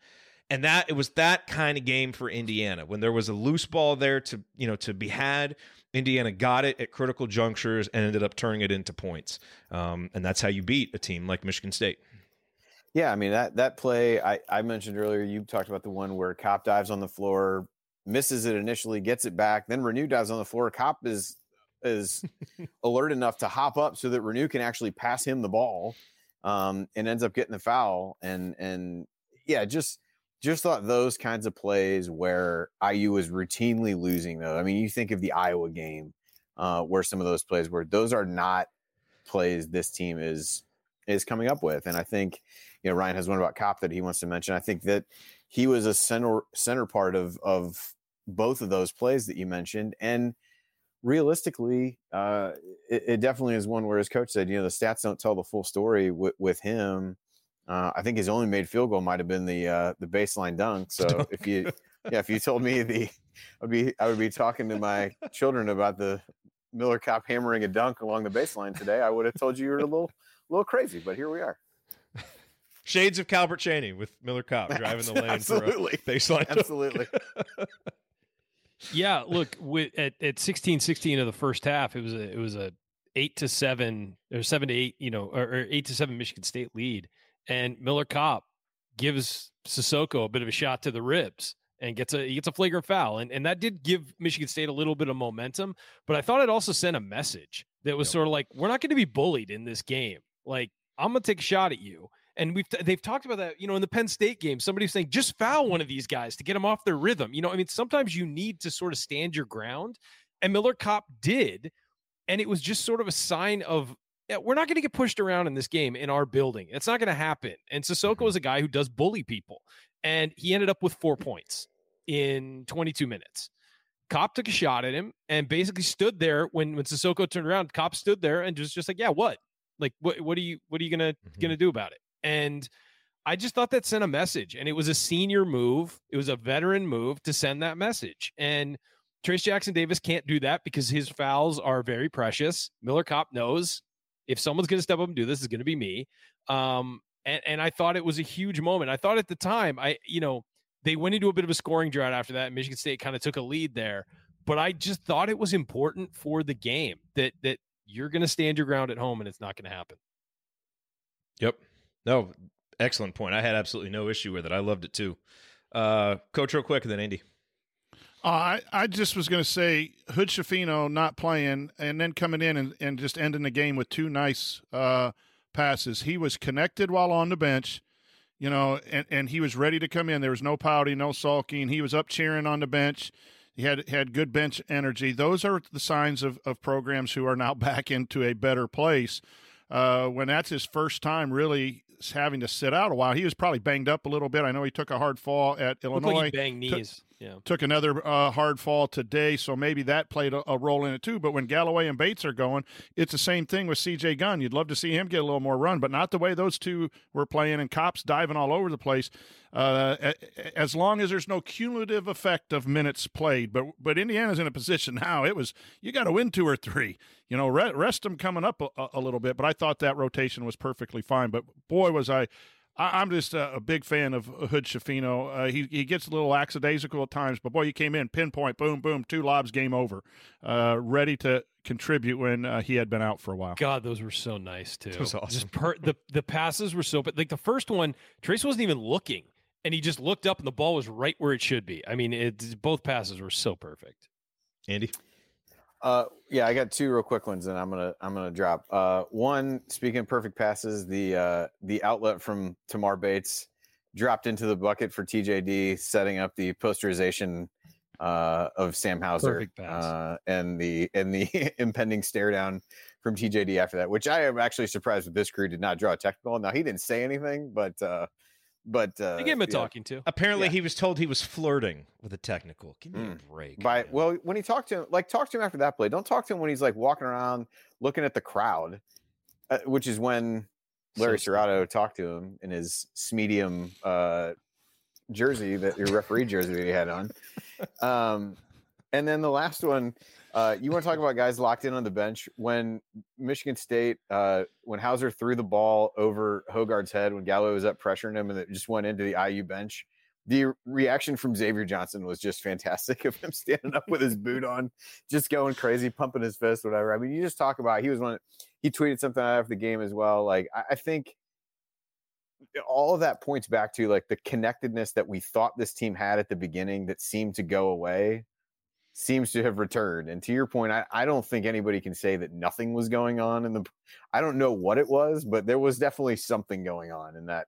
And that it was that kind of game for Indiana when there was a loose ball there to you know to be had. Indiana got it at critical junctures and ended up turning it into points. Um, and that's how you beat a team like Michigan State. Yeah, I mean that that play I, I mentioned earlier. You talked about the one where Kopp dives on the floor, misses it initially, gets it back, then Reneau dives on the floor. Kopp is is alert enough to hop up so that Reneau can actually pass him the ball, um, and ends up getting the foul. And and yeah, just just thought those kinds of plays where IU was routinely losing. Though I mean, you think of the Iowa game, uh, where some of those plays were. Those are not plays this team is is coming up with, and I think you know Ryan has one about Kopp that he wants to mention. I think that he was a center center part of of both of those plays that you mentioned, and realistically, uh, it, it definitely is one where his coach said, you know, the stats don't tell the full story with, with him. Uh, I think his only made field goal might have been the uh, the baseline dunk. So if you yeah, if you told me the I'd be I would be talking to my children about the Miller Kopp hammering a dunk along the baseline today, I would have told you you're a little little crazy, but here we are. Shades of Calbert Cheney with Miller Kopp driving the lane Absolutely. for a baseline. Absolutely. Yeah, look, with, at at 16-16 of the first half, it was a it was a eight to seven or seven to eight, you know, or, or eight to seven Michigan State lead, and Miller Kopp gives Sissoko a bit of a shot to the ribs and gets a he gets a flagrant foul, and and that did give Michigan State a little bit of momentum, but I thought it also sent a message that was Yep. sort of like we're not going to be bullied in this game, like I'm going to take a shot at you. And we've they've talked about that, you know, in the Penn State game. Somebody's saying just foul one of these guys to get them off their rhythm. You know, I mean, sometimes you need to sort of stand your ground, and Miller Kopp did, and it was just sort of a sign of yeah, we're not going to get pushed around in this game in our building. It's not going to happen. And Sissoko is a guy who does bully people, and he ended up with four points in 22 minutes. Kopp took a shot at him and basically stood there when when Sissoko turned around. Kopp stood there and was just like, "Yeah, what? Like, what? What are you? What are you gonna Mhm. gonna do about it?" And I just thought that sent a message, and it was a senior move. It was a veteran move to send that message. And Trayce Jackson Davis can't do that because his fouls are very precious. Miller Kopp knows if someone's going to step up and do this, it's going to be me. Um, and, and I thought it was a huge moment. I thought at the time, I you know, they went into a bit of a scoring drought after that. Michigan State kind of took a lead there, but I just thought it was important for the game that that you're going to stand your ground at home, and it's not going to happen. Yep. No, Excellent point. I had absolutely no issue with it. I loved it too. Uh, Coach, real quick, and then Andy. Uh, I, I just was going to say Hood Schifino not playing and then coming in and, and just ending the game with two nice uh, passes. He was connected while on the bench, you know, and, and he was ready to come in. There was no pouting, no sulking. He was up cheering on the bench. He had had good bench energy. Those are the signs of, of programs who are now back into a better place. Uh, when that's his first time really having to sit out a while, he was probably banged up a little bit. I know he took a hard fall at Illinois. like he banged knees. Yeah. took another uh, hard fall today, so maybe that played a, a role in it too. But when Galloway and Bates are going, it's the same thing with C.J. Gunn. You'd love to see him get a little more run, but not the way those two were playing and Kopp's diving all over the place. Uh, as long as there's no cumulative effect of minutes played, but but Indiana's in a position now. It was you got to win two or three. You know, re- rest them coming up a, a little bit. But I thought that rotation was perfectly fine. But boy, was I. I- I'm just a, a big fan of Hood Schifino. Uh, he he gets a little lackadaisical at times, but boy, he came in pinpoint, boom, boom, two lobs, game over, uh, ready to contribute when uh, he had been out for a while. God, those were so nice too. Was awesome. Just per, the the passes were so, but like the first one, Trayce wasn't even looking, and he just looked up, and the ball was right where it should be. I mean, it both passes were so perfect. Andy. Uh, yeah, I got two real quick ones, and I'm gonna I'm gonna drop. Uh, one, speaking of perfect passes, the uh, the outlet from Tamar Bates dropped into the bucket for TJD, setting up the posterization uh, of Sam Hauser, uh, and the and the impending stare down from TJD after that, which I am actually surprised that this crew did not draw a technical. Now he didn't say anything, but uh, but uh, They gave him a yeah, talking to. Apparently, Yeah. he was told he was flirting with a technical. Give me Mm. a break. by man. well when he talked to him like talk to him after that play don't talk to him when he's like walking around looking at the crowd uh, which is when larry So Scirotto talked to him in his medium uh jersey that your referee jersey that he had on um and then the last one uh you want to talk about guys locked in on the bench when michigan state uh when hauser threw the ball over Hoggard's head when galloway was up pressuring him and it just went into the iu bench the reaction from Xavier Johnson was just fantastic of him standing up with his boot on, just going crazy, pumping his fist, whatever. I mean, you just talk about he was one. He tweeted something after the game as well. Like I, I think all of that points back to like the connectedness that we thought this team had at the beginning that seemed to go away seems to have returned. And to your point, I, I don't think anybody can say that nothing was going on in the I don't know what it was, but there was definitely something going on in that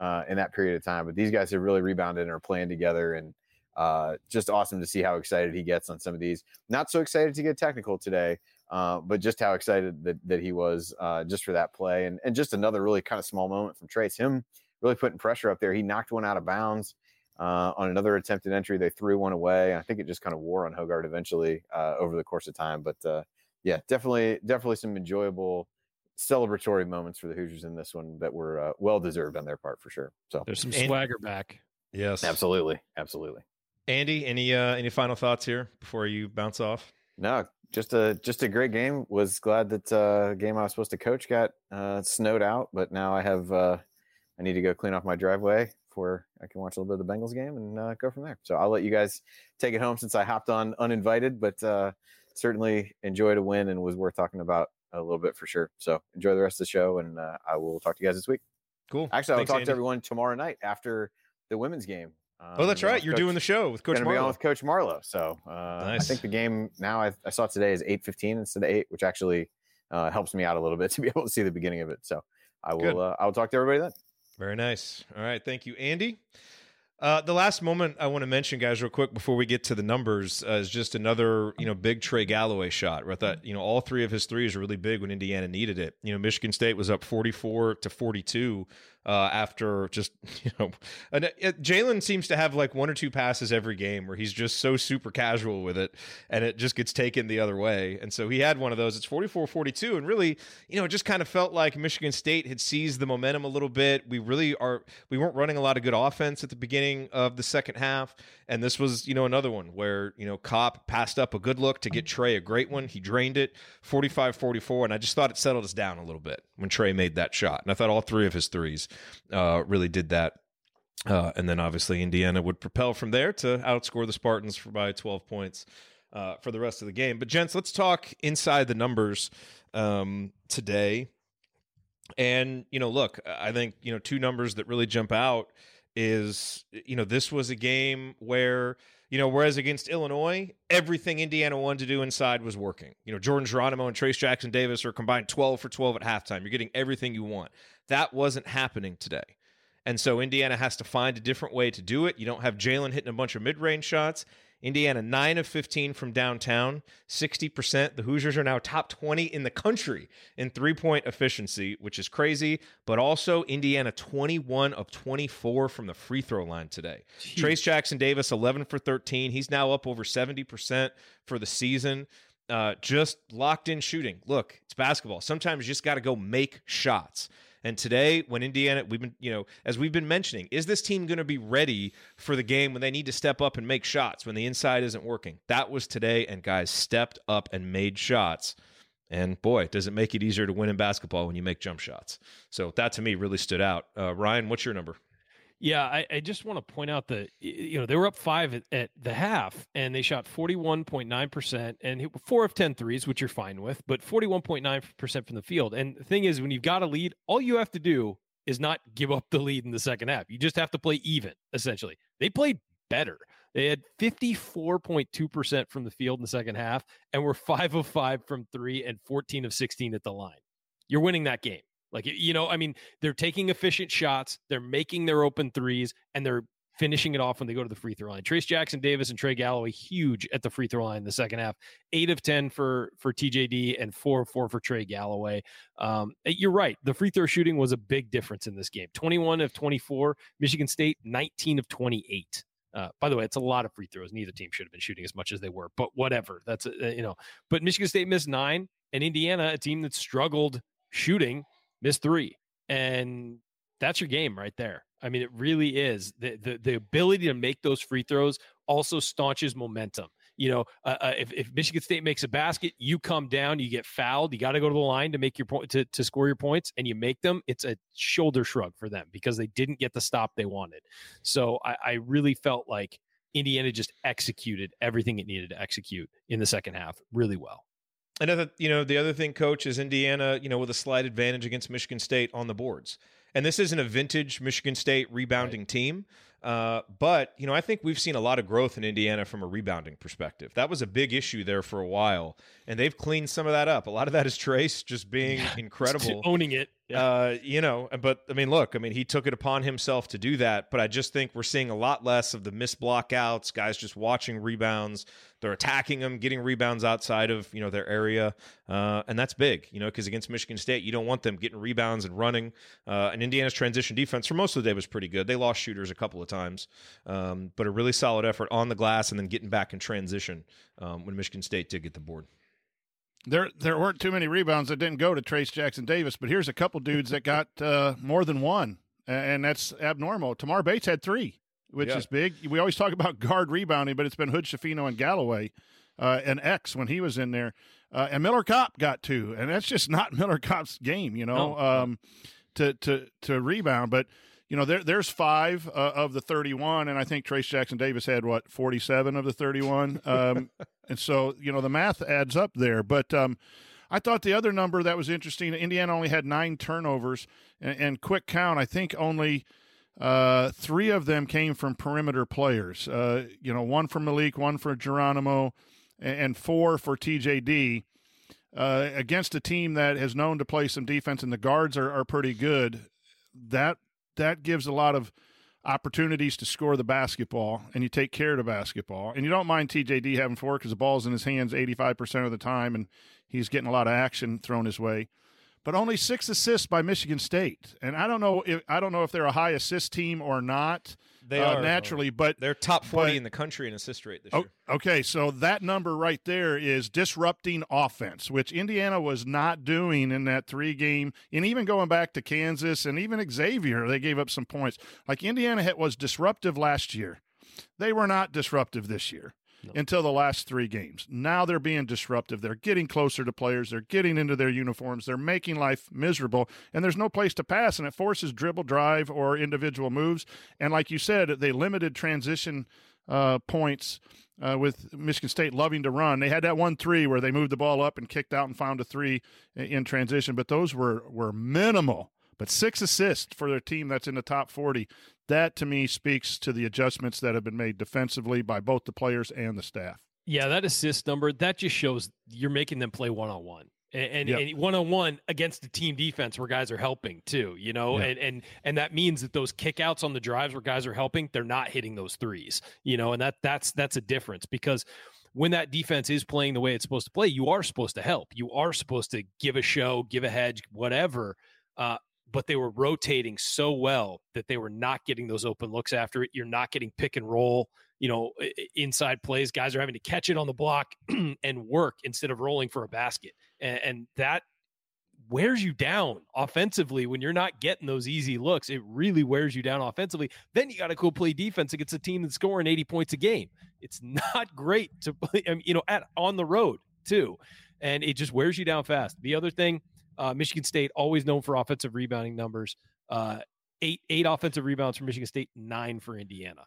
uh, in that period of time. But these guys have really rebounded and are playing together, and uh, just awesome to see how excited he gets on some of these. Not so excited to get technical today, uh, but just how excited that, that he was uh, just for that play, and and just another really kind of small moment from Trayce. Him really putting pressure up there. He knocked one out of bounds. Uh, on another attempted entry, they threw one away. I think it just kind of wore on Hoggard eventually uh, over the course of time. But uh, yeah, definitely, definitely some enjoyable celebratory moments for the Hoosiers in this one that were uh, well deserved on their part for sure. So There's some And- swagger back. yes, absolutely, absolutely. Andy, any uh, any final thoughts here before you bounce off? No, just a just a great game. Was glad that uh, game I was supposed to coach got uh, snowed out, but now I have uh, I need to go clean off my driveway before I can watch a little bit of the Bengals game and uh, go from there. So I'll let you guys take it home since I hopped on uninvited, but uh, certainly enjoyed a win and was worth talking about a little bit for sure. So enjoy the rest of the show, and uh, I will talk to you guys this week. Cool. Actually, I'll Thanks, talk Andy. to everyone tomorrow night after the women's game. Oh, that's Um, right. You're Coach- doing the show with Coach going to be on with Coach Marlowe. So uh, I think the game now I, I saw today is eight fifteen instead of eight, which actually uh, helps me out a little bit to be able to see the beginning of it. So I will uh, I will talk to everybody then. Very nice. All right. Thank you, Andy. Uh, the last moment I want to mention, guys, real quick before we get to the numbers, uh, is just another, you know, big Trey Galloway shot. I thought, you know, all three of his threes were really big when Indiana needed it. You know, Michigan State was up forty-four to forty-two uh, after just, you know, Jalen seems to have like one or two passes every game where he's just so super casual with it, and it just gets taken the other way. And so he had one of those. It's 44-42, and really, you know, it just kind of felt like Michigan State had seized the momentum a little bit. We really are. We weren't running a lot of good offense at the beginning of the second half, and this was, you know, another one where you know Kopp passed up a good look to get Trey a great one. He drained it 45-44, and I just thought it settled us down a little bit when Trey made that shot. And I thought all three of his threes uh, really did that. Uh, and then obviously Indiana would propel from there to outscore the Spartans for by 12 points uh, for the rest of the game. But gents, let's talk inside the numbers um, today. And, you know, look, I think, you know, two numbers that really jump out is, you know, this was a game where, you know, whereas against Illinois, everything Indiana wanted to do inside was working. You know, Jordan Geronimo and Trayce Jackson Davis are combined 12 for 12 at halftime. You're getting everything you want. That wasn't happening today. And so Indiana has to find a different way to do it. You don't have Jalen hitting a bunch of mid range shots. Indiana, 9 of 15 from downtown, 60%. The Hoosiers are now top 20 in the country in three point efficiency, which is crazy. But also, Indiana, 21 of 24 from the free throw line today. Jeez. Trayce Jackson Davis, 11 for 13. He's now up over 70% for the season. Uh, just locked in shooting. Look, it's basketball. Sometimes you just got to go make shots. And today, when Indiana, we've been, you know, as we've been mentioning, is this team going to be ready for the game when they need to step up and make shots when the inside isn't working? That was today, and guys stepped up and made shots. And boy, does it make it easier to win in basketball when you make jump shots. So that to me really stood out. Uh, Ryan, what's your number? Yeah, I, I, just want to point out that you know they were up five at, at the half, and they shot forty one point nine percent and hit four of 10 threes, which you're fine with, but forty one point nine percent from the field. And the thing is, when you've got a lead, all you have to do is not give up the lead in the second half. You just have to play even. Essentially, they played better. They had 54.2% from the field in the second half and were 5 of 5 from 3 and 14 of 16 at the line. You're winning that game. Like, you know, I mean, they're taking efficient shots, they're making their open threes, and they're finishing it off when they go to the free throw line. Trayce Jackson Davis and Trey Galloway huge at the free throw line in the second half. Eight of ten for for TJD and four of four for Trey Galloway. Um, eh, you're right. The free throw shooting was a big difference in this game. 21 of 24. Michigan State 19 of 28. Uh, by the way, it's a lot of free throws. Neither team should have been shooting as much as they were, but whatever. That's uh, you know. But Michigan State missed nine, and Indiana, a team that struggled shooting, missed three, and that's your game right there. I mean, it really is the the, the ability to make those free throws also staunches momentum. You know, uh, uh, if, if Michigan State makes a basket, you come down, you get fouled, you got to go to the line to make your point to, to score your points, and you make them. It's a shoulder shrug for them because they didn't get the stop they wanted. So I, I really felt like Indiana just executed everything it needed to execute in the second half really well. Another, you know, the other thing, coach, is Indiana, you know, with a slight advantage against Michigan State on the boards. And this isn't a vintage Michigan State rebounding right. team. Uh, but you know, I think we've seen a lot of growth in Indiana from a rebounding perspective. That was a big issue there for a while, and they've cleaned some of that up. A lot of that is Trayce just being yeah, incredible, owning it. Yeah. Uh, you know, but I mean, look, I mean, he took it upon himself to do that. But I just think we're seeing a lot less of the missed blockouts, guys just watching rebounds. They're attacking them, getting rebounds outside of you know their area, uh, and that's big. You know, because against Michigan State, you don't want them getting rebounds and running. Uh, and Indiana's transition defense for most of the day was pretty good. They lost shooters a couple of times, um, but a really solid effort on the glass and then getting back in transition um, when Michigan State did get the board. There, there weren't too many rebounds that didn't go to Trayce Jackson Davis, but here's a couple dudes that got uh, more than one, and that's abnormal. Tamar Bates had three which yeah. is big. We always talk about guard rebounding, but it's been Hood Schifino and Galloway uh, and X when he was in there. Uh, and Miller Kopp got two, and that's just not Miller Kopp's game, you know, no. um, to to to rebound. But you know, there there's five uh, of the 31, and I think Trayce Jackson Davis had what 47 of the 31, um, and so you know the math adds up there. But um, I thought the other number that was interesting, Indiana only had nine turnovers, and, and quick count, I think only uh, three of them came from perimeter players. Uh, you know, one for Malik, one for Geronimo, and, four for TJD. Uh, against a team that has known to play some defense and the guards are, are pretty good, that that gives a lot of opportunities to score the basketball, and you take care of the basketball, and you don't mind TJD having four because the ball's in his hands eighty five percent of the time, and he's getting a lot of action thrown his way but only six assists by Michigan State. And I don't know if I don't know if they're a high assist team or not. They uh, are naturally, but they're top forty but, in the country in assist rate this oh, year. Okay, so that number right there is disrupting offense, which Indiana was not doing in that three game, and even going back to Kansas and even Xavier, they gave up some points. Like Indiana hit was disruptive last year. They were not disruptive this year until the last three games. Now they're being disruptive. They're getting closer to players. They're getting into their uniforms. They're making life miserable, and there's no place to pass, and it forces dribble, drive, or individual moves. And like you said, they limited transition uh, points uh, with Michigan State loving to run. They had that one three where they moved the ball up and kicked out and found a three in transition, but those were were minimal. But six assists for their team that's in the top 40. That to me speaks to the adjustments that have been made defensively by both the players and the staff. Yeah, that assist number that just shows you're making them play one on one and Yep. and one on one against the team defense where guys are helping too, you know, Yeah. and and and that means that those kickouts on the drives where guys are helping, they're not hitting those threes, you know, and that that's that's a difference because when that defense is playing the way it's supposed to play, you are supposed to help, you are supposed to give a show, give a hedge, whatever. Uh, but they were rotating so well that they were not getting those open looks after it. You're not getting pick and roll, you know, inside plays. Guys are having to catch it on the block and work instead of rolling for a basket. And, and that wears you down offensively when you're not getting those easy looks. It really wears you down offensively. Then you got to go play defense against a team that's scoring 80 points a game. It's not great to play, I mean, you know, at on the road too. And it just wears you down fast. The other thing, uh, Michigan State always known for offensive rebounding numbers. Uh, eight eight offensive rebounds for Michigan State, nine for Indiana.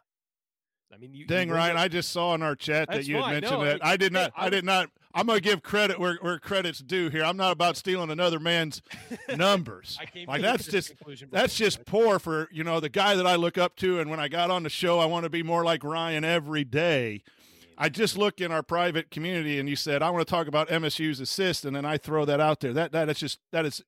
I mean, you, you Dang, win Ryan, those- I just saw in our chat that That's you had fine. mentioned No, that. I- I did not. I, I- did not. I'm going to give credit where, where credit's due here. I'm not about stealing another man's numbers. I like that's just that's just poor for you know the guy that I look up to. And when I got on the show, I want to be more like Ryan every day. I just look in our private community, and you said I want to talk about MSU's assist, and then I throw that out there. That that is just that is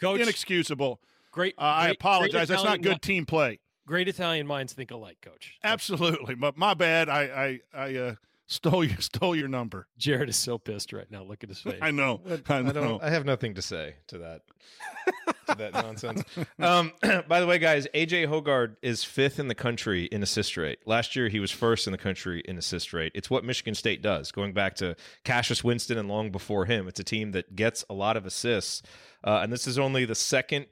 Coach, inexcusable. great. Uh, I great- great apologize. That's not good team play. Great Italian minds think alike, Coach. Absolutely, but my bad. I I I uh, stole your stole your number. Jerod is so pissed right now. Look at his face. I know. I I don't. I have nothing to say to that. to that nonsense. Um, by the way, guys, AJ Hoggard is fifth in the country in assist rate. Last year, he was first in the country in assist rate. It's what Michigan State does. Going back to Cassius Winston and long before him, it's a team that gets a lot of assists. Uh, and this is only the second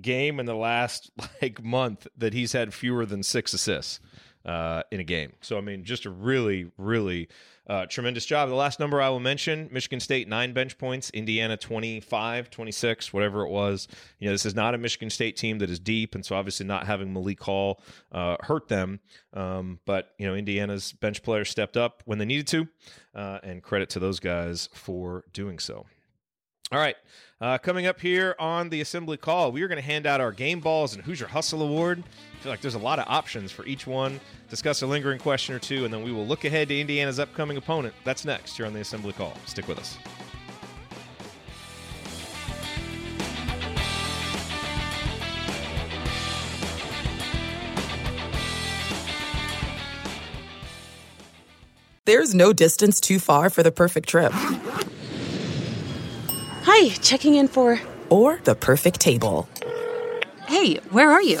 game in the last like month that he's had fewer than six assists uh, in a game. So I mean, just a really, really uh, tremendous job. The last number I will mention: Michigan State nine bench points, Indiana 25, 26, whatever it was. You know, this is not a Michigan State team that is deep, and so obviously not having Malik Hall uh, hurt them. Um, but you know, Indiana's bench players stepped up when they needed to, uh, and credit to those guys for doing so. All right. Uh, coming up here on the assembly call, we are going to hand out our game balls and Hoosier Hustle Award. I feel like there's a lot of options for each one. Discuss a lingering question or two, and then we will look ahead to Indiana's upcoming opponent. That's next here on the assembly call. Stick with us. There's no distance too far for the perfect trip. Hi, checking in for. Or the perfect table. Hey, where are you?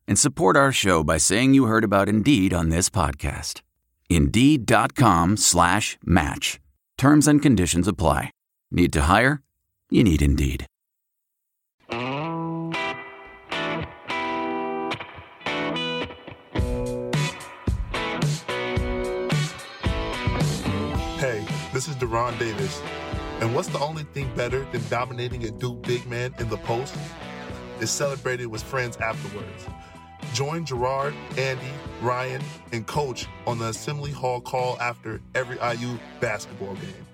and support our show by saying you heard about Indeed on this podcast. Indeed.com slash match. Terms and conditions apply. Need to hire? You need Indeed. Hey, this is De'Ron Davis. And what's the only thing better than dominating a Duke big man in the post? Is celebrating with friends afterwards. Join Gerard, Andy, Ryan, and Coach on the Assembly Hall call after every IU basketball game.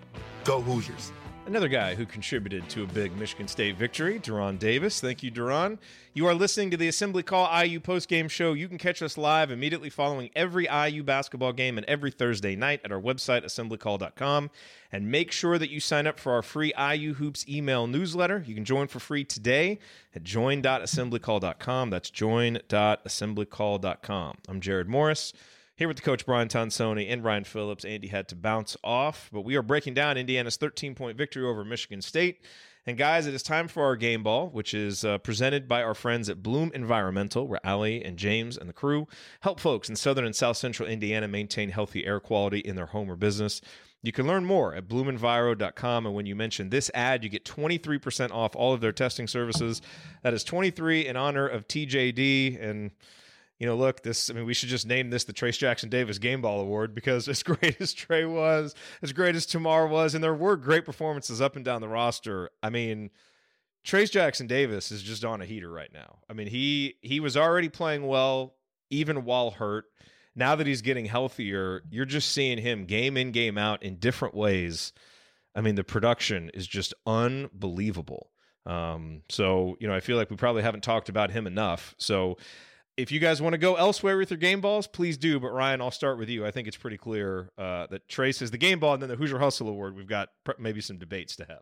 Go Hoosiers. Another guy who contributed to a big Michigan State victory, De'Ron Davis. Thank you, De'Ron. You are listening to the Assembly Call IU postgame show. You can catch us live immediately following every IU basketball game and every Thursday night at our website, assemblycall.com. And make sure that you sign up for our free IU Hoops email newsletter. You can join for free today at join.assemblycall.com. That's join.assemblycall.com. I'm Jerod Morris. Here with the coach Brian Tonsoni and Ryan Phillips. Andy had to bounce off, but we are breaking down Indiana's 13 point victory over Michigan State. And guys, it is time for our game ball, which is uh, presented by our friends at Bloom Environmental, where Ali and James and the crew help folks in southern and south central Indiana maintain healthy air quality in their home or business. You can learn more at bloomenviro.com. And when you mention this ad, you get 23% off all of their testing services. That is 23 in honor of TJD. And you know, look, this, I mean, we should just name this the Trayce Jackson Davis Game Ball Award because as great as Trey was, as great as Tamar was, and there were great performances up and down the roster. I mean, Trayce Jackson Davis is just on a heater right now. I mean, he he was already playing well even while hurt. Now that he's getting healthier, you're just seeing him game in game out in different ways. I mean, the production is just unbelievable. Um, so, you know, I feel like we probably haven't talked about him enough. So, if you guys want to go elsewhere with your game balls, please do. But Ryan, I'll start with you. I think it's pretty clear uh, that Trayce is the game ball, and then the Hoosier Hustle Award. We've got maybe some debates to have.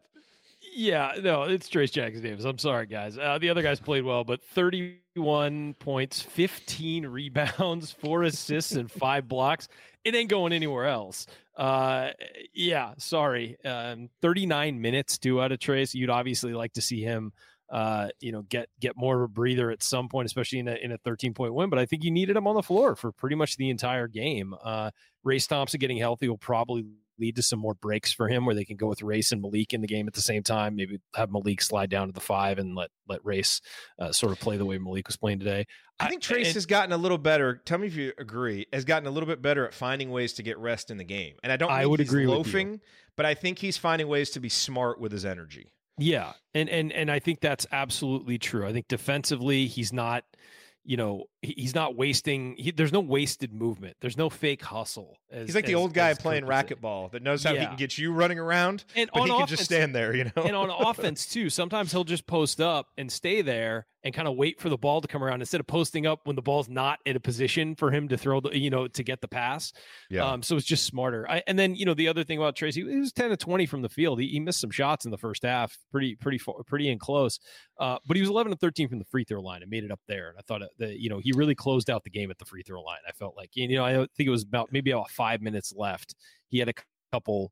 Yeah, no, it's Trayce Jackson Davis. I'm sorry, guys. Uh, the other guys played well, but 31 points, 15 rebounds, four assists, and five blocks. It ain't going anywhere else. Uh, yeah, sorry. Um, 39 minutes due out of Trayce. You'd obviously like to see him uh, you know, get get more of a breather at some point, especially in a in a 13 point win. But I think you needed him on the floor for pretty much the entire game. Uh, Race Thompson getting healthy will probably lead to some more breaks for him where they can go with Race and Malik in the game at the same time. Maybe have Malik slide down to the five and let let Race uh, sort of play the way Malik was playing today. I think Trayce has gotten a little better. Tell me if you agree. Has gotten a little bit better at finding ways to get rest in the game. And I don't. I would agree loafing, but I think he's finding ways to be smart with his energy. Yeah, and and and I think that's absolutely true. I think defensively, he's not you know, he's not wasting. He, there's no wasted movement. There's no fake hustle. As, he's like the as, old guy playing racquetball that knows how yeah. he can get you running around, and but he offense, can just stand there. You know, and on offense too. Sometimes he'll just post up and stay there and kind of wait for the ball to come around instead of posting up when the ball's not in a position for him to throw the, you know, to get the pass. Yeah. Um, so it's just smarter. I, and then you know the other thing about Trayce, he was ten to twenty from the field. He, he missed some shots in the first half, pretty pretty pretty in close. Uh, but he was eleven to thirteen from the free throw line and made it up there. And I thought that you know he really closed out the game at the free throw line. I felt like you know I think it was about maybe about five minutes left. He had a couple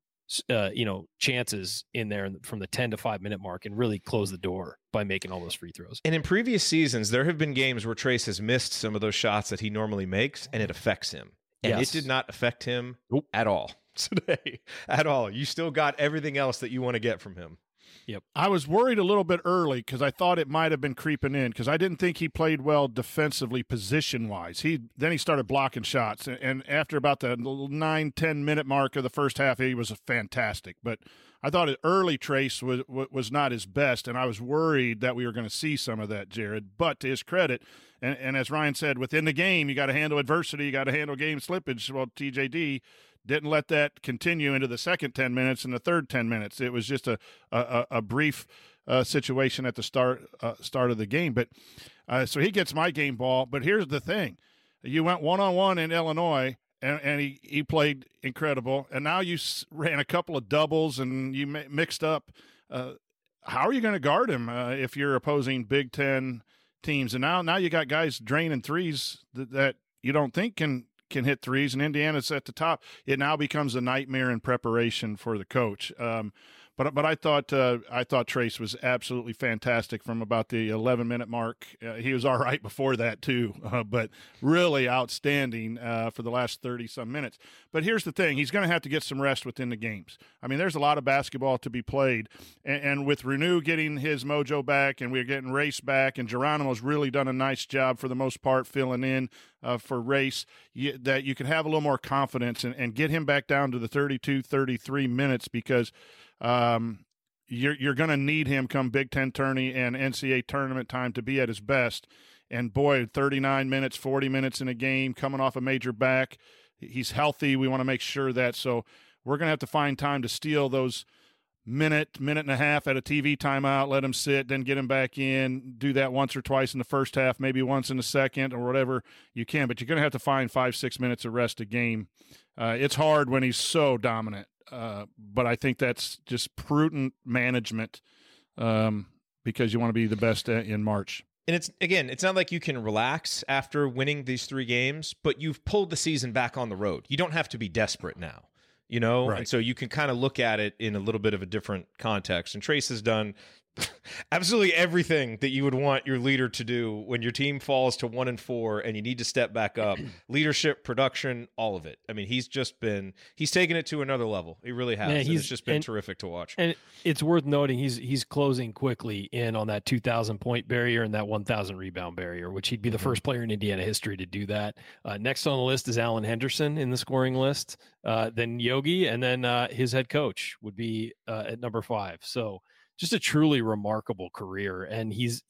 uh, you know chances in there from the 10 to 5 minute mark and really close the door by making all those free throws. And in previous seasons there have been games where Trayce has missed some of those shots that he normally makes and it affects him. And yes. it did not affect him nope. at all today. At all. You still got everything else that you want to get from him. Yep. I was worried a little bit early because I thought it might have been creeping in because I didn't think he played well defensively position wise. He then he started blocking shots and after about the nine ten minute mark of the first half he was fantastic. But I thought it early Trayce was was not his best and I was worried that we were going to see some of that Jerod. But to his credit, and, and as Ryan said, within the game you got to handle adversity, you got to handle game slippage. Well, TJD didn't let that continue into the second 10 minutes and the third 10 minutes. It was just a, a, a brief uh, situation at the start uh, start of the game. But uh, so he gets my game ball. But here's the thing you went one on one in Illinois. And, and he, he played incredible. And now you ran a couple of doubles and you mixed up. Uh, how are you going to guard him uh, if you're opposing Big Ten teams? And now now you got guys draining threes that, that you don't think can can hit threes, and Indiana's at the top. It now becomes a nightmare in preparation for the coach. Um, but but I thought uh, I thought Trayce was absolutely fantastic from about the 11 minute mark. Uh, he was all right before that too, uh, but really outstanding uh, for the last 30 some minutes. But here's the thing: he's going to have to get some rest within the games. I mean, there's a lot of basketball to be played, and, and with Reneau getting his mojo back, and we're getting Race back, and Geronimo's really done a nice job for the most part filling in uh, for Race. You, that you can have a little more confidence and, and get him back down to the 32, 33 minutes because um, you're you're going to need him come Big Ten tourney and NCAA tournament time to be at his best. And boy, 39 minutes, 40 minutes in a game, coming off a major back. He's healthy. We want to make sure that. So we're going to have to find time to steal those minute, minute and a half at a TV timeout, let him sit, then get him back in, do that once or twice in the first half, maybe once in the second or whatever you can. But you're going to have to find five, six minutes of rest a game. Uh, it's hard when he's so dominant, uh, but I think that's just prudent management um, because you want to be the best in March. And it's again, it's not like you can relax after winning these three games, but you've pulled the season back on the road. You don't have to be desperate now you know right. and so you can kind of look at it in a little bit of a different context and Trayce has done absolutely everything that you would want your leader to do when your team falls to one and four and you need to step back up. Leadership production all of it. I mean he's just been he's taken it to another level. He really has yeah, he's just been and, terrific to watch. and it's worth noting he's he's closing quickly in on that 2000 point barrier and that 1000 rebound barrier which he'd be the mm-hmm. first player in indiana history to do that. Uh, next on the list is alan henderson in the scoring list uh, then yogi and then uh, his head coach would be uh, at number five. So just a truly remarkable career. And he's,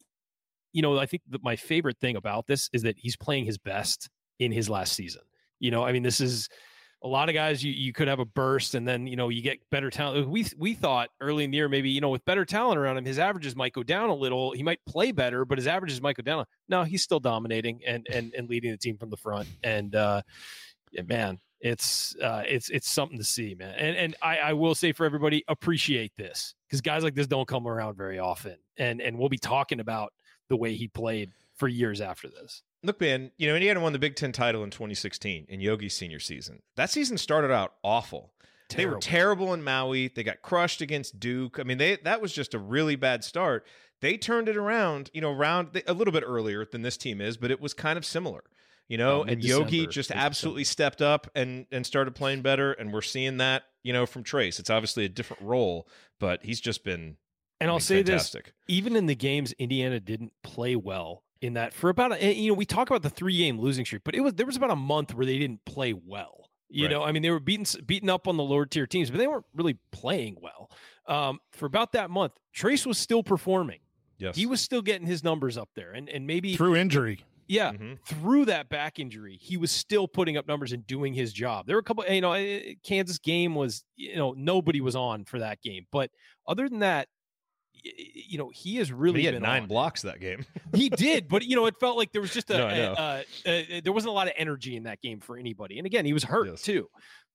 you know, I think that my favorite thing about this is that he's playing his best in his last season. You know, I mean, this is a lot of guys you, you could have a burst and then you know you get better talent we we thought early in the year maybe you know with better talent around him his averages might go down a little he might play better but his averages might go down no he's still dominating and and and leading the team from the front and uh yeah, man it's uh, it's it's something to see, man. And and I, I will say for everybody, appreciate this because guys like this don't come around very often, and and we'll be talking about the way he played for years after this. Look, man, you know Indiana won the Big Ten title in 2016 in Yogi's senior season. That season started out awful. Terrible. They were terrible in Maui. They got crushed against Duke. I mean, they that was just a really bad start. They turned it around, you know, around a little bit earlier than this team is, but it was kind of similar you know, oh, and Yogi just absolutely stepped up and and started playing better, and we're seeing that, you know, from Trayce. It's obviously a different role, but he's just been. And I'll say fantastic. this: even in the games Indiana didn't play well in that for about a, you know we talk about the three game losing streak, but it was there was about a month where they didn't play well. You right. know, I mean, they were beaten beaten up on the lower tier teams, but they weren't really playing well. Um, for about that month, Trayce was still performing. Yes. He was still getting his numbers up there, and and maybe through injury. Yeah, mm-hmm. through that back injury, he was still putting up numbers and doing his job. There were a couple, you know, eh, eh, Kansas game was, you know, nobody was on for that game, but other than that, you know, he has really he had nine blocks that game. he did, but you know, it felt like there was just a, no, a, a, a, there wasn't a lot of energy in that game for anybody. And again, he was hurt yes. too,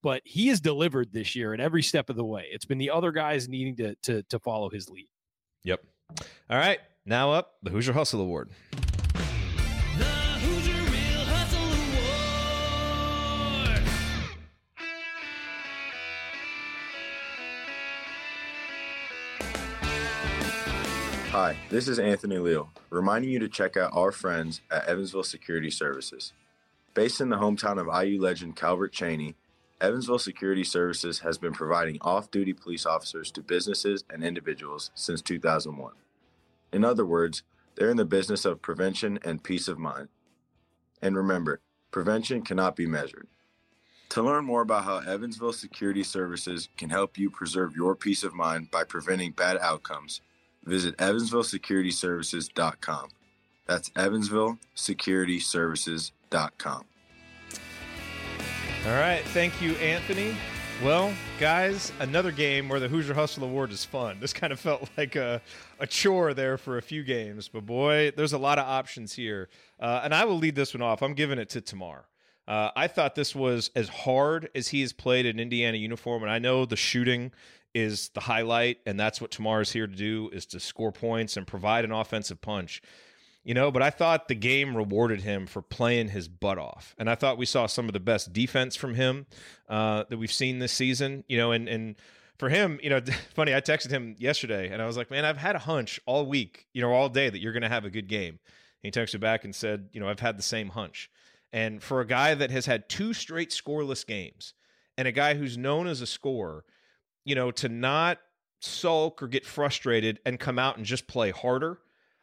but he has delivered this year at every step of the way. It's been the other guys needing to to to follow his lead. Yep. All right, now up the Hoosier Hustle Award. Hi, this is Anthony Leal, reminding you to check out our friends at Evansville Security Services. Based in the hometown of IU legend Calbert Cheaney, Evansville Security Services has been providing off duty police officers to businesses and individuals since 2001. In other words, they're in the business of prevention and peace of mind. And remember, prevention cannot be measured. To learn more about how Evansville Security Services can help you preserve your peace of mind by preventing bad outcomes, visit evansvillesecurityservices.com. That's evansvillesecurityservices.com. All right. Thank you, Anthony. Well, guys, another game where the Hoosier Hustle Award is fun. This kind of felt like a, a chore there for a few games, but boy, there's a lot of options here. Uh, and I will lead this one off. I'm giving it to Tamar. Uh, I thought this was as hard as he has played in Indiana uniform, and I know the shooting is the highlight, and that's what is here to do is to score points and provide an offensive punch. You know, but I thought the game rewarded him for playing his butt off, and I thought we saw some of the best defense from him uh, that we've seen this season. You know, and and for him, you know, funny, I texted him yesterday, and I was like, man, I've had a hunch all week, you know, all day that you're going to have a good game. He texted back and said, you know, I've had the same hunch. And for a guy that has had two straight scoreless games, and a guy who's known as a scorer you know, to not sulk or get frustrated and come out and just play harder.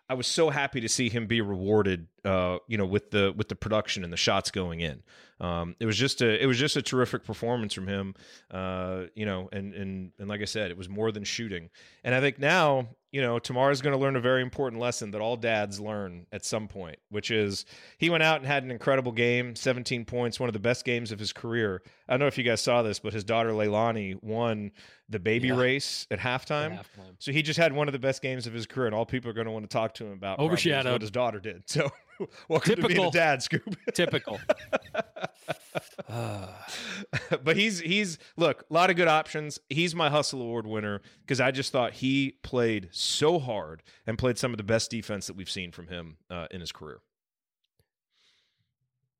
I was so happy to see him be rewarded, uh, you know, with the with the production and the shots going in. Um, it was just a it was just a terrific performance from him, uh, you know, and and and like I said, it was more than shooting. And I think now, you know, Tamara's going to learn a very important lesson that all dads learn at some point, which is he went out and had an incredible game, 17 points, one of the best games of his career. I don't know if you guys saw this, but his daughter Leilani won the baby Yeah. race at halftime. At halftime. So he just had one of the best games of his career, and all people are going to want to talk to him about Overshadowed. what his daughter did. So welcome to being Typical. a dad, Scoop. Typical. but he's he's look a lot of good options. He's my hustle award winner because I just thought he played so hard and played some of the best defense that we've seen from him uh, in his career.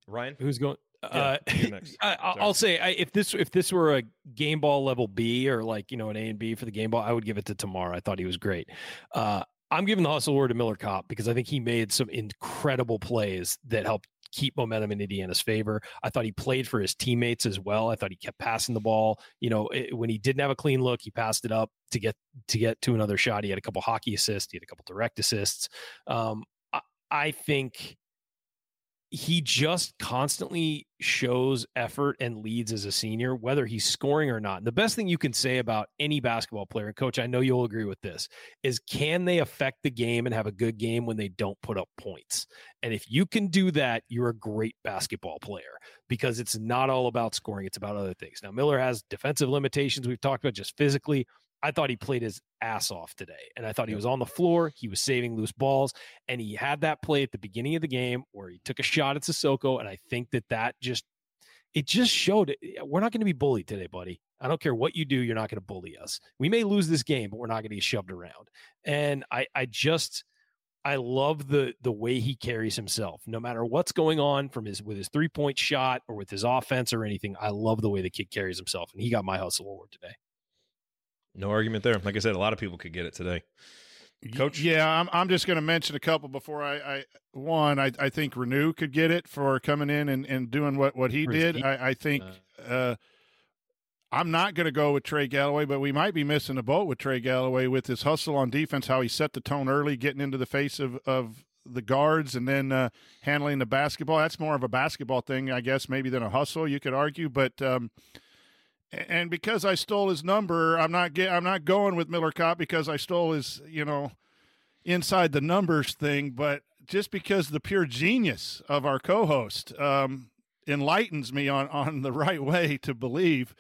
Ryan, Who's going? Yeah, Uh. I, I- Sorry. I'll say I, if this if this were a game ball level B or like you know an A and B for the game ball, I would give it to Tamara. I thought he was great. Uh, I'm giving the hustle award to Miller Kopp because I think he made some incredible plays that helped keep momentum in Indiana's favor. I thought he played for his teammates as well. I thought he kept passing the ball. You know, it, when he didn't have a clean look, he passed it up to get to get to another shot. He had a couple hockey assists. He had a couple direct assists. Um, I, I think he just constantly shows effort and leads as a senior, whether he's scoring or not. And the best thing you can say about any basketball player, and coach, I know you'll agree with this, is can they affect the game and have a good game when they don't put up points? And if you can do that, you're a great basketball player because it's not all about scoring, it's about other things. Now, Miller has defensive limitations we've talked about just physically. I thought he played his ass off today. And I thought he was on the floor. He was saving loose balls. And he had that play at the beginning of the game where he took a shot at Sissoko. And I think that that just, it just showed we're not going to be bullied today, buddy. I don't care what you do. You're not going to bully us. We may lose this game, but we're not going to get shoved around. And I, I just, I love the the way he carries himself. No matter what's going on from his with his three point shot or with his offense or anything, I love the way the kid carries himself, and he got my hustle award today. No argument there. Like I said, a lot of people could get it today. Coach? Yeah, I'm. I'm just going to mention a couple before I. I one, I, I think Reneau could get it for coming in and, and doing what what he did. I, I think. Uh, I'm not going to go with Trey Galloway, but we might be missing a boat with Trey Galloway with his hustle on defense. How he set the tone early, getting into the face of of the guards, and then uh, handling the basketball. That's more of a basketball thing, I guess, maybe than a hustle. You could argue, but. Um, and because I stole his number, I'm not get, I'm not going with Miller Kopp because I stole his, you know, inside the numbers thing. But just because the pure genius of our co-host um, enlightens me on on the right way to believe,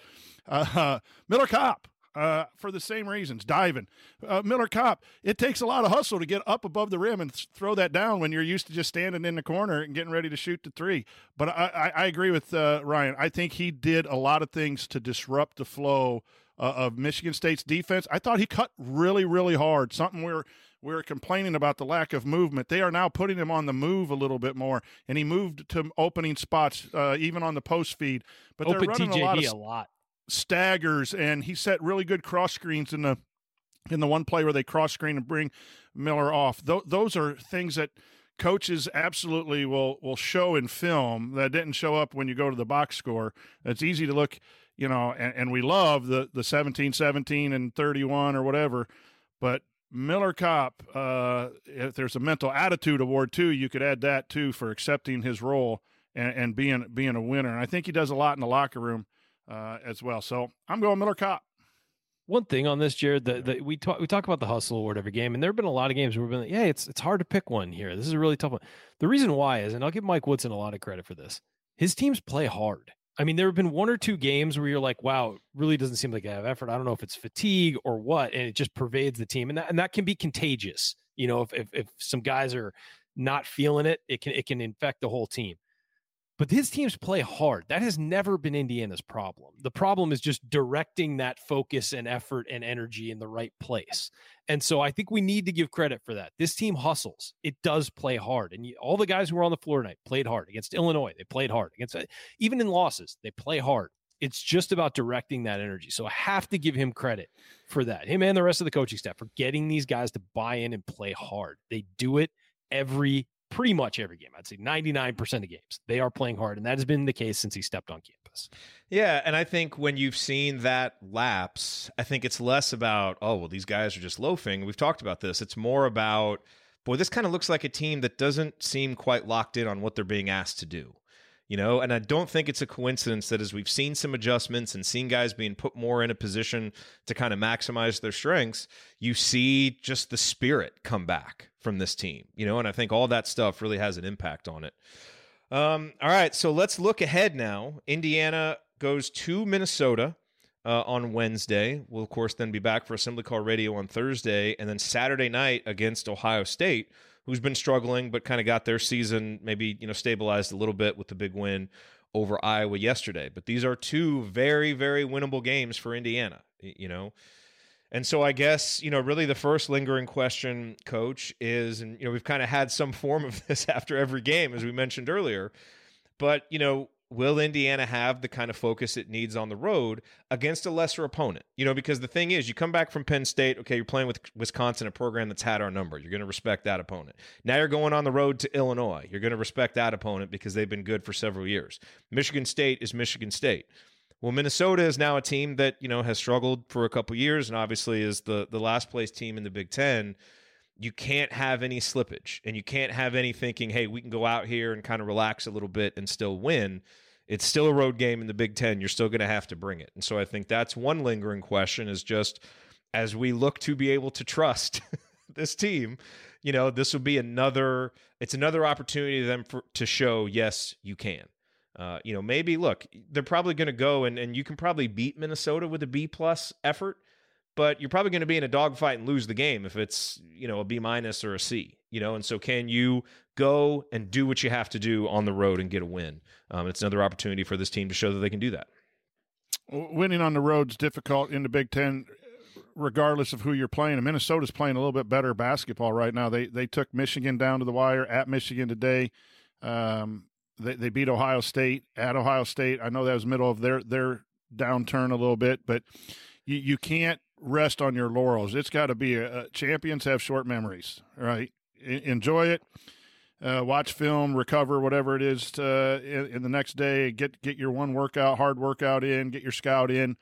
uh, Miller Kopp. Uh, for the same reasons, diving. Uh, Miller Kopp, it takes a lot of hustle to get up above the rim and th- throw that down when you're used to just standing in the corner and getting ready to shoot the three. But I, I, I agree with uh, Ryan. I think he did a lot of things to disrupt the flow uh, of Michigan State's defense. I thought he cut really, really hard. Something we're we're complaining about the lack of movement. They are now putting him on the move a little bit more, and he moved to opening spots uh, even on the post feed. But Open they're running a lot of a lot. Staggers, and he set really good cross screens in the in the one play where they cross screen and bring Miller off. Th- those are things that coaches absolutely will will show in film that didn't show up when you go to the box score. It's easy to look, you know, and, and we love the the 17 17 and 31 or whatever, but Miller Kopp, uh, if there's a mental attitude award too, you could add that too for accepting his role and, and being being a winner. And I think he does a lot in the locker room uh, as well. So I'm going Miller Kopp. One thing on this, Jerod, that that we talk we talk about the hustle award every game, and there have been a lot of games where we've been like, yeah, it's it's hard to pick one here. This is a really tough one. The reason why is, and I'll give Mike Woodson a lot of credit for this. His teams play hard. I mean, there have been one or two games where you're like, wow, really doesn't seem like they have effort. I don't know if it's fatigue or what, and it just pervades the team, and that and that can be contagious. You know, if if, if some guys are not feeling it, it can it can infect the whole team. But his teams play hard. That has never been Indiana's problem. The problem is just directing that focus and effort and energy in the right place. And so I think we need to give credit for that. This team hustles. It does play hard. And you, all the guys who were on the floor tonight played hard against Illinois. They played hard against uh, even in losses. They play hard. It's just about directing that energy. So I have to give him credit for that. Him and the rest of the coaching staff for getting these guys to buy in and play hard. They do it every pretty much every game. I'd say 99% of games. They are playing hard and that has been the case since he stepped on campus. Yeah, and I think when you've seen that lapse, I think it's less about, oh, well, these guys are just loafing. We've talked about this. It's more about, boy, this kind of looks like a team that doesn't seem quite locked in on what they're being asked to do. You know, and I don't think it's a coincidence that as we've seen some adjustments and seen guys being put more in a position to kind of maximize their strengths, you see just the spirit come back from this team. You know, and I think all that stuff really has an impact on it. Um, all right, so let's look ahead now. Indiana goes to Minnesota uh, on Wednesday. We'll, of course, then be back for Assembly Call Radio on Thursday, and then Saturday night against Ohio State, who's been struggling but kind of got their season maybe you know stabilized a little bit with the big win over Iowa yesterday. But these are two very, very winnable games for Indiana. You know. And so I guess, you know, really the first lingering question, coach, is, and, you know, we've kind of had some form of this after every game, as we mentioned earlier. But, you know, will Indiana have the kind of focus it needs on the road against a lesser opponent? You know, because the thing is, you come back from Penn State, okay, you're playing with Wisconsin, a program that's had our number. You're going to respect that opponent. Now you're going on the road to Illinois. You're going to respect that opponent because they've been good for several years. Michigan State is Michigan State. Well, Minnesota is now a team that, you know, has struggled for a couple years and obviously is the the last place team in the Big 10 you can't have any slippage and you can't have any thinking, hey, we can go out here and kind of relax a little bit and still win. It's still a road game in the Big Ten. You're still going to have to bring it. And so I think that's one lingering question is just as we look to be able to trust this team, you know, this will be another, it's another opportunity to them for, to show, yes, you can. Uh, you know, maybe look, they're probably going to go and, and you can probably beat Minnesota with a B plus effort but you're probably going to be in a dogfight and lose the game if it's you know a B minus or a C. You know, and so can you go and do what you have to do on the road and get a win? Um, it's another opportunity for this team to show that they can do that. Winning on the road is difficult in the Big Ten, regardless of who you're playing. And Minnesota's playing a little bit better basketball right now. They they took Michigan down to the wire at Michigan today. Um, they they beat Ohio State at Ohio State. I know that was middle of their their downturn a little bit, but you, you can't rest on your laurels. It's got to be a, a, champions have short memories, right? enjoy it. Uh, watch film, recover, whatever it is, uh, in, in, the next day. Get get your one workout, hard workout in. Get your scout in,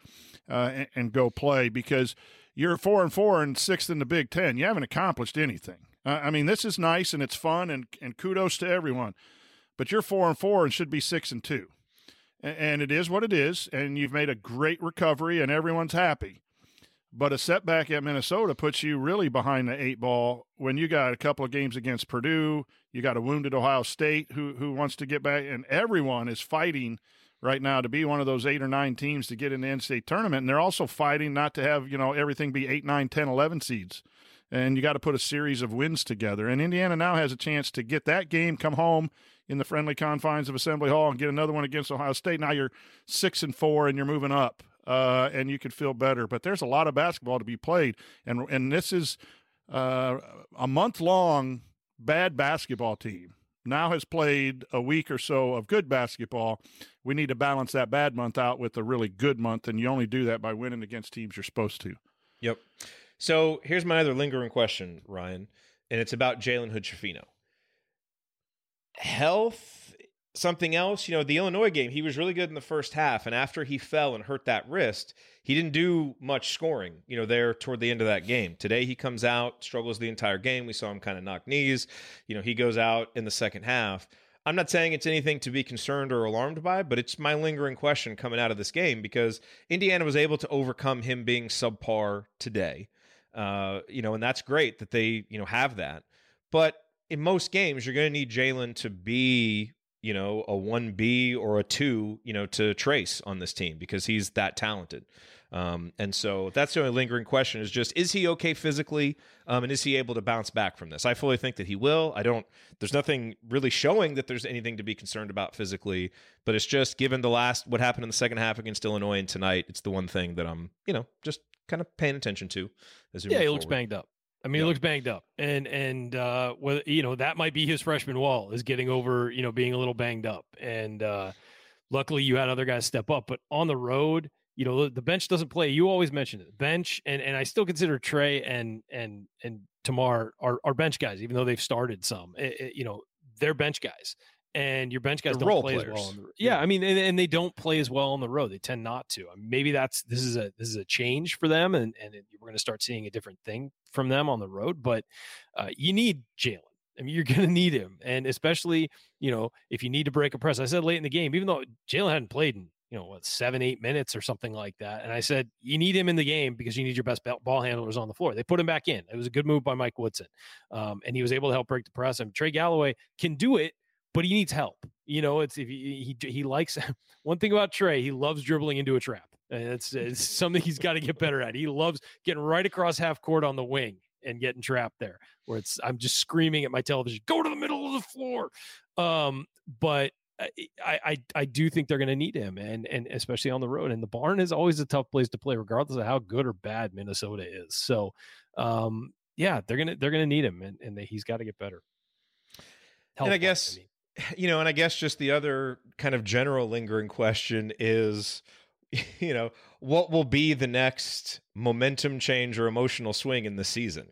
uh, and, and, go play because you're four and four and sixth in the Big Ten. You haven't accomplished anything. I mean, this is nice and it's fun and and kudos to everyone, but you're four and four and should be six and two, and, it is what it is. And you've made a great recovery and everyone's happy. But a setback at Minnesota puts you really behind the eight ball when you got a couple of games against Purdue. You got a wounded Ohio State who who wants to get back, and everyone is fighting right now to be one of those eight or nine teams to get in the NCAA tournament. And they're also fighting not to have you know everything be eight, nine, 10, 11 seeds. And you got to put a series of wins together. And Indiana now has a chance to get that game, come home in the friendly confines of Assembly Hall, and get another one against Ohio State. Now you're six and four, and you're moving up uh, and you could feel better. But there's a lot of basketball to be played, and and this is uh, a month long bad basketball team now has played a week or so of good basketball. We need to balance that bad month out with a really good month, and you only do that by winning against teams you're supposed to. Yep. So here's my other lingering question, Ryan, and it's about Jalen Hood Schifino. Health something else, you know, the Illinois game, he was really good in the first half. And after he fell and hurt that wrist, he didn't do much scoring, you know, there toward the end of that game. Today he comes out, struggles the entire game. We saw him kind of knock knees. You know, he goes out in the second half. I'm not saying it's anything to be concerned or alarmed by, but it's my lingering question coming out of this game because Indiana was able to overcome him being subpar today. Uh, you know, and that's great that they, you know, have that. But in most games, you're going to need Jalen to be you know, a 1B or a 2, you know, to trace on this team because he's that talented. Um, and so that's the only lingering question is just is he okay physically um, and is he able to bounce back from this? I fully think that he will. I don't. There's nothing really showing that there's anything to be concerned about physically, but it's just given the last what happened in the second half against Illinois and tonight, it's the one thing that I'm you know just kind of paying attention to. As yeah, he looks banged up. I mean, yep. he looks banged up, and and uh, well, you know that might be his freshman wall is getting over, you know, being a little banged up, and uh, luckily you had other guys step up. But on the road, you know, the bench doesn't play. You always mention it, bench, and and I still consider Trey and and and Tamar are, are bench guys, even though they've started some. It, it, you know, they're bench guys, and your bench guys the don't play players. as well. On the, yeah, yeah, I mean, and, and, they don't play as well on the road. They tend not to. I mean, maybe that's this is a this is a change for them, and and we're going to start seeing a different thing from them on the road. But uh, you need Jalen. I mean, you're going to need him, and especially you know if you need to break a press. I said late in the game, even though Jalen hadn't played in you know what seven eight minutes or something like that, and I said you need him in the game because you need your best ball handlers on the floor. They put him back in. It was a good move by Mike Woodson, um, and he was able to help break the press. And Trey Galloway can do it, but he needs help. You know, it's if he he, he likes one thing about Trey, he loves dribbling into a trap. And it's, it's something he's got to get better at. He loves getting right across half court on the wing and getting trapped there where it's I'm just screaming at my television, go to the middle of the floor. Um, but I, I I do think they're going to need him, and and especially on the road. And the barn is always a tough place to play, regardless of how good or bad Minnesota is. So, um, yeah, they're gonna they're gonna need him, and and they, he's got to get better. Help and I guess I mean. you know, and I guess just the other kind of general lingering question is you know, what will be the next momentum change or emotional swing in the season?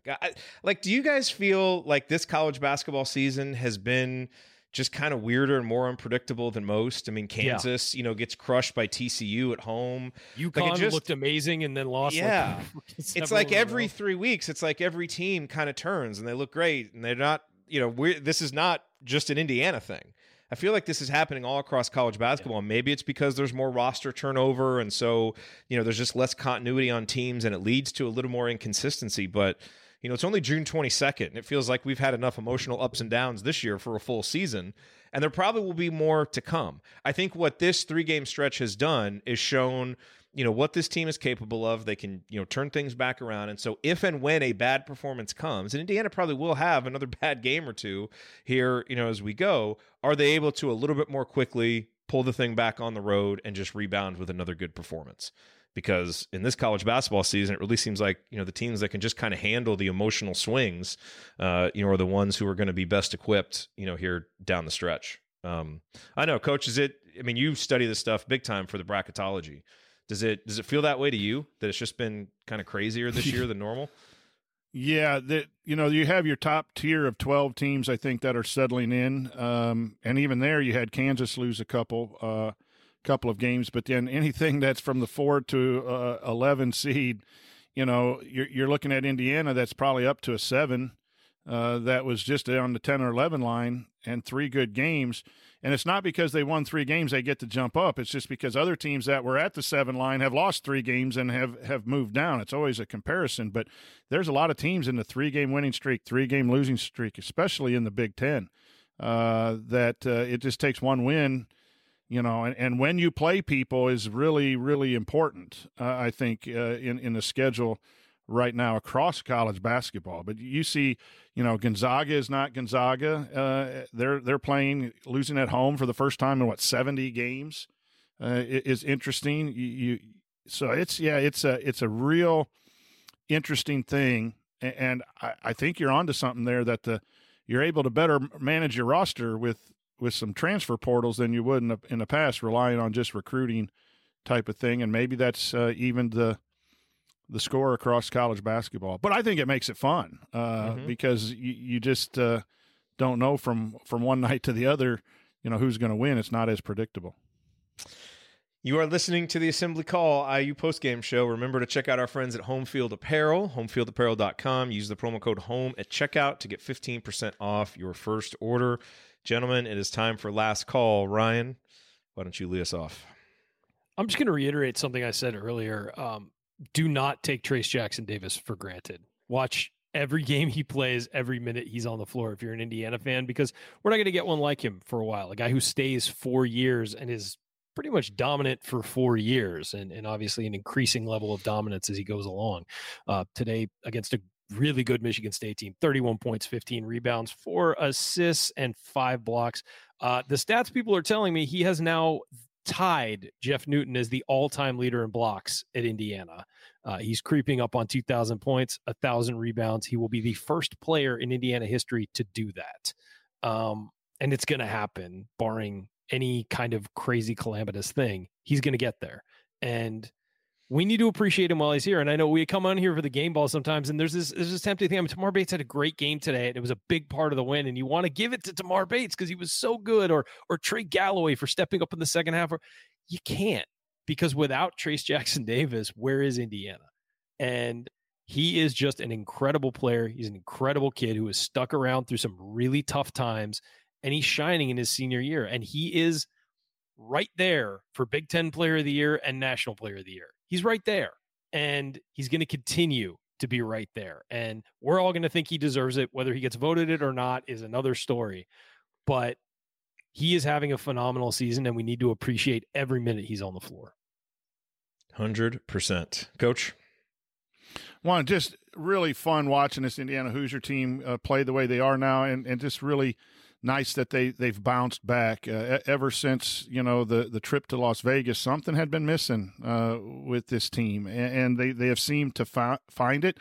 like, do you guys feel like this college basketball season has been just kind of weirder and more unpredictable than most? I mean, Kansas, yeah. you know, gets crushed by TCU at home. UConn like just, looked amazing and then lost. Yeah, like it's like every three weeks, it's like every team kind of turns and they look great, and they're not. You know, we're, this is not just an Indiana thing. I feel like this is happening all across college basketball. Yeah. Maybe it's because there's more roster turnover, and so you know there's just less continuity on teams, and it leads to a little more inconsistency. But you know, it's only June 22nd, and it feels like we've had enough emotional ups and downs this year for a full season, and there probably will be more to come. I think what this three game stretch has done is shown you know what this team is capable of. They can you know turn things back around, and so if and when a bad performance comes, and Indiana probably will have another bad game or two here, you know, as we go, are they able to a little bit more quickly pull the thing back on the road and just rebound with another good performance? Because in this college basketball season, it really seems like you know the teams that can just kind of handle the emotional swings, uh, you know, are the ones who are going to be best equipped, you know, here down the stretch. Um, I know, coach. Is it? I mean, you study this stuff big time for the bracketology. Does it does it feel that way to you that it's just been kind of crazier this year than normal? Yeah, that you know you have your top tier of twelve teams I think that are settling in, um, and even there you had Kansas lose a couple uh, couple of games, but then anything that's from the four to uh, eleven seed, you know, you're you're looking at Indiana that's probably up to a seven. Uh, that was just on the ten or eleven line, and three good games. And it's not because they won three games they get to jump up. It's just because other teams that were at the seven line have lost three games and have, have moved down. It's always a comparison. But there's a lot of teams in the three game winning streak, three game losing streak, especially in the Big Ten, uh, that uh, it just takes one win. You know, and, and when you play people is really, really important, uh, I think, uh, in, in the schedule right now across college basketball. But you see, you know, Gonzaga is not Gonzaga. Uh, they're they're playing losing at home for the first time in what seventy games. Uh, is interesting. You, you, so it's yeah, it's a it's a real interesting thing, and I, I think you're onto something there that the you're able to better manage your roster with with some transfer portals than you would in the, in the past, relying on just recruiting type of thing, and maybe that's uh, even the the score across college basketball. But I think it makes it fun uh, mm-hmm. because you, you just uh, don't know from from one night to the other, you know, who's going to win. It's not as predictable. You are listening to the Assembly Call IU postgame show. Remember to check out our friends at Homefield Apparel, homefieldapparel.com. Use the promo code HOME at checkout to get 15% off your first order. Gentlemen, it is time for last call. Ryan, why don't you lead us off? I'm just going to reiterate something I said earlier. Um, do not take Trayce Jackson Davis for granted. Watch every game he plays, every minute he's on the floor if you're an Indiana fan, because we're not going to get one like him for a while. A guy who stays four years and is pretty much dominant for four years and, and obviously an increasing level of dominance as he goes along. Uh, today against a really good Michigan State team 31 points, 15 rebounds, four assists, and five blocks. Uh, the stats people are telling me he has now tied Jeff Newton as the all-time leader in blocks at Indiana. Uh, he's creeping up on 2,000 points, 1,000 rebounds. He will be the first player in Indiana history to do that. Um, and it's going to happen, barring any kind of crazy calamitous thing. He's going to get there. And we need to appreciate him while he's here. And I know we come on here for the game ball sometimes, and there's this there's this tempting thing. I mean, Tamar Bates had a great game today, and it was a big part of the win. And you want to give it to Tamar Bates because he was so good, or or Trey Galloway for stepping up in the second half. You can't because without Trayce Jackson Davis, where is Indiana? And He is just an incredible player. He's an incredible kid who has stuck around through some really tough times, and he's shining in his senior year. And he is right there for Big Ten Player of the Year and National Player of the Year. He's right there, and he's going to continue to be right there. And we're all going to think he deserves it. Whether he gets voted it or not is another story. But he is having a phenomenal season, and we need to appreciate every minute he's on the floor. 100%. Coach? One, just really fun watching this Indiana Hoosier team uh, play the way they are now, and, and just really nice that they they've bounced back. Uh, ever since you know the the trip to Las Vegas, something had been missing uh, with this team, and, they they have seemed to fi- find it.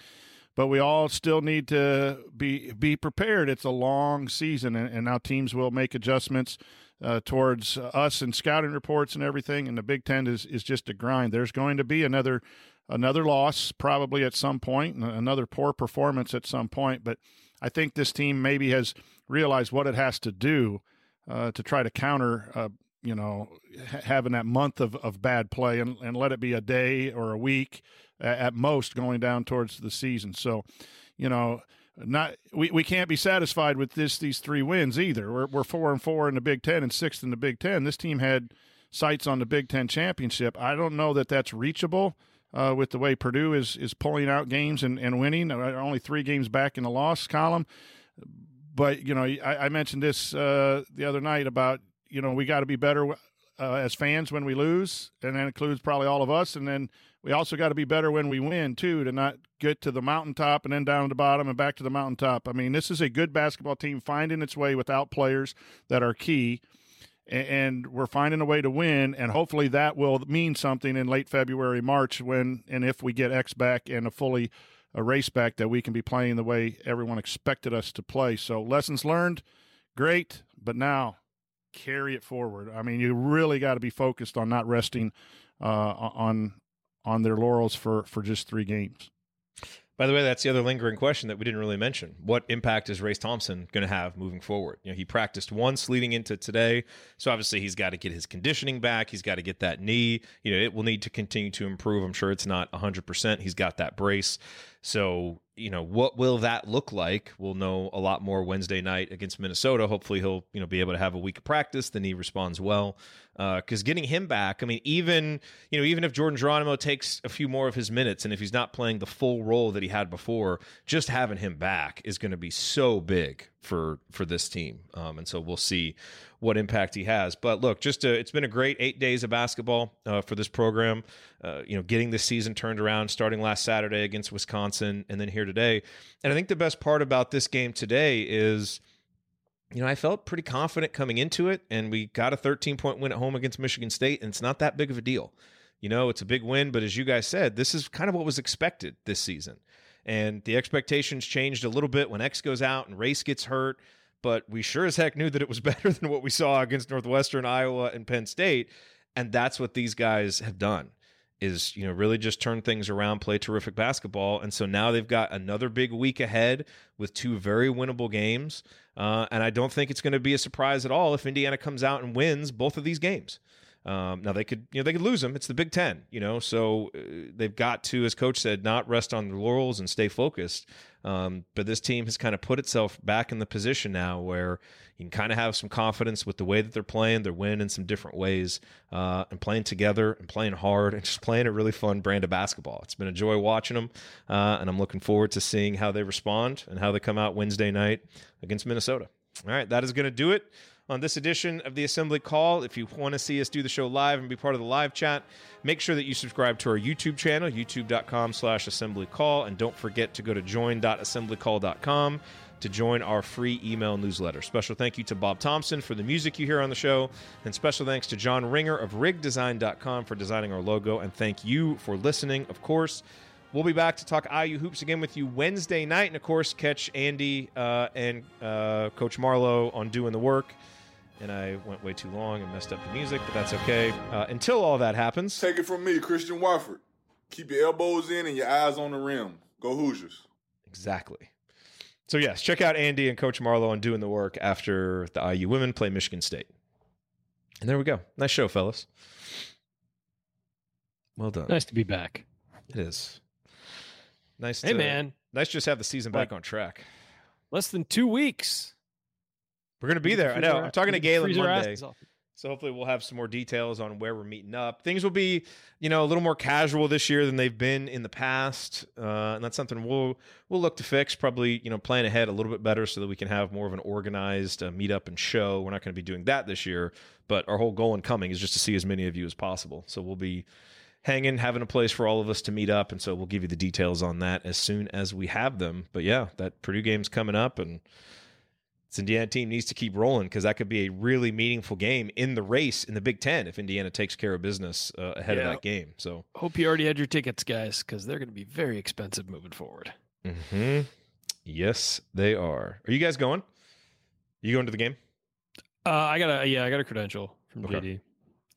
But we all still need to be be prepared. It's a long season, and, and now teams will make adjustments uh, towards us and scouting reports and everything. And the Big Ten is is just a grind. There's going to be another another loss probably at some point, another poor performance at some point. But I think this team maybe has realized what it has to do uh, to try to counter, uh, you know, ha- having that month of, of bad play and, and let it be a day or a week at most going down towards the season. So, you know, not we, we can't be satisfied with this these three wins either. We're we're four and four in the Big Ten and sixth in the Big Ten. This team had sights on the Big Ten championship. I don't know that that's reachable uh, with the way Purdue is is pulling out games and, and winning. Uh, only three games back in the loss column. But you know, I, I mentioned this uh, the other night about you know we got to be better uh, as fans when we lose, and that includes probably all of us. And then we also got to be better when we win too, to not get to the mountaintop and then down to the bottom and back to the mountaintop. I mean, this is a good basketball team finding its way without players that are key and we're finding a way to win and hopefully that will mean something in late february march when and if we get x back and a fully a race back that we can be playing the way everyone expected us to play. So lessons learned great but now carry it forward. I mean you really got to be focused on not resting uh, on on their laurels for for just three games by the way, that's the other lingering question that we didn't really mention. What impact is Race Thompson going to have moving forward? You know, he practiced once leading into today, so obviously he's got to get his conditioning back. He's got to get that knee. You know, it will need to continue to improve. I'm sure it's not 100%. He's got that brace. So, you know, what will that look like? We'll know a lot more Wednesday night against Minnesota. Hopefully he'll, you know, be able to have a week of practice. The knee responds well because uh, getting him back, I mean, even you know, even if Jordan Geronimo takes a few more of his minutes, and if he's not playing the full role that he had before, just having him back is going to be so big for for this team. Um, and so we'll see what impact he has. But look, just a, it's been a great eight days of basketball uh, for this program. Uh, you know, getting the season turned around, starting last Saturday against Wisconsin, and then here today. And I think the best part about this game today is you know, I felt pretty confident coming into it, and we got a 13 point win at home against Michigan State, and it's not that big of a deal. You know, it's a big win, but as you guys said, this is kind of what was expected this season. And the expectations changed a little bit when X goes out and Race gets hurt, but we sure as heck knew that it was better than what we saw against Northwestern, Iowa, and Penn State. And that's what these guys have done is you know really just turn things around, play terrific basketball, and so now they've got another big week ahead with two very winnable games. Uh, and I don't think it's going to be a surprise at all if Indiana comes out and wins both of these games. Um, now they could, you know, they could lose them. It's the Big Ten, you know, so uh, they've got to, as coach said, not rest on their laurels and stay focused. Um, but this team has kind of put itself back in the position now where you can kind of have some confidence with the way that they're playing. They're winning in some different ways uh, and playing together and playing hard and just playing a really fun brand of basketball. It's been a joy watching them, uh, and I'm looking forward to seeing how they respond and how they come out Wednesday night against Minnesota. All right, that is going to do it on this edition of the Assembly Call. If you want to see us do the show live and be part of the live chat, make sure that you subscribe to our YouTube channel, youtube.com slash assembly call, and don't forget to go to join.assemblycall.com to join our free email newsletter. Special thank you to Bob Thompson for the music you hear on the show, and special thanks to John Ringer of rigdesign.com for designing our logo, and thank you for listening, of course. We'll be back to talk IU hoops again with you Wednesday night, and of course, catch Andy uh, and uh, Coach Marlowe on doing the work and I went way too long and messed up the music, but that's okay. Uh, until all that happens, take it from me, Christian Watford. Keep your elbows in and your eyes on the rim. Go Hoosiers. Exactly. So yes, check out Andy and Coach Marlowe on doing the work after the IU women play Michigan State. And there we go. Nice show, fellas. Well done. Nice to be back. It is. Nice. Hey, to, man. Nice to just have the season back on track. Less than two weeks. We're gonna be there. I know. our- I'm talking to Galen Monday. So hopefully we'll have some more details on where we're meeting up. Things will be, you know, a little more casual this year than they've been in the past, uh, and that's something we'll we'll look to fix. Probably, you know, plan ahead a little bit better so that we can have more of an organized uh, meetup and show. We're not going to be doing that this year, but our whole goal in coming is just to see as many of you as possible. So we'll be hanging, having a place for all of us to meet up, and so we'll give you the details on that as soon as we have them. But yeah, that Purdue game's coming up, and this Indiana team needs to keep rolling because that could be a really meaningful game in the race in the Big Ten if Indiana takes care of business uh, ahead of that game. So, Hope you already had your tickets, guys, because they're going to be very expensive moving forward. mhm. yes, they are. Are you guys going? You going to the game? Uh, I got a yeah, I got a credential from Okay.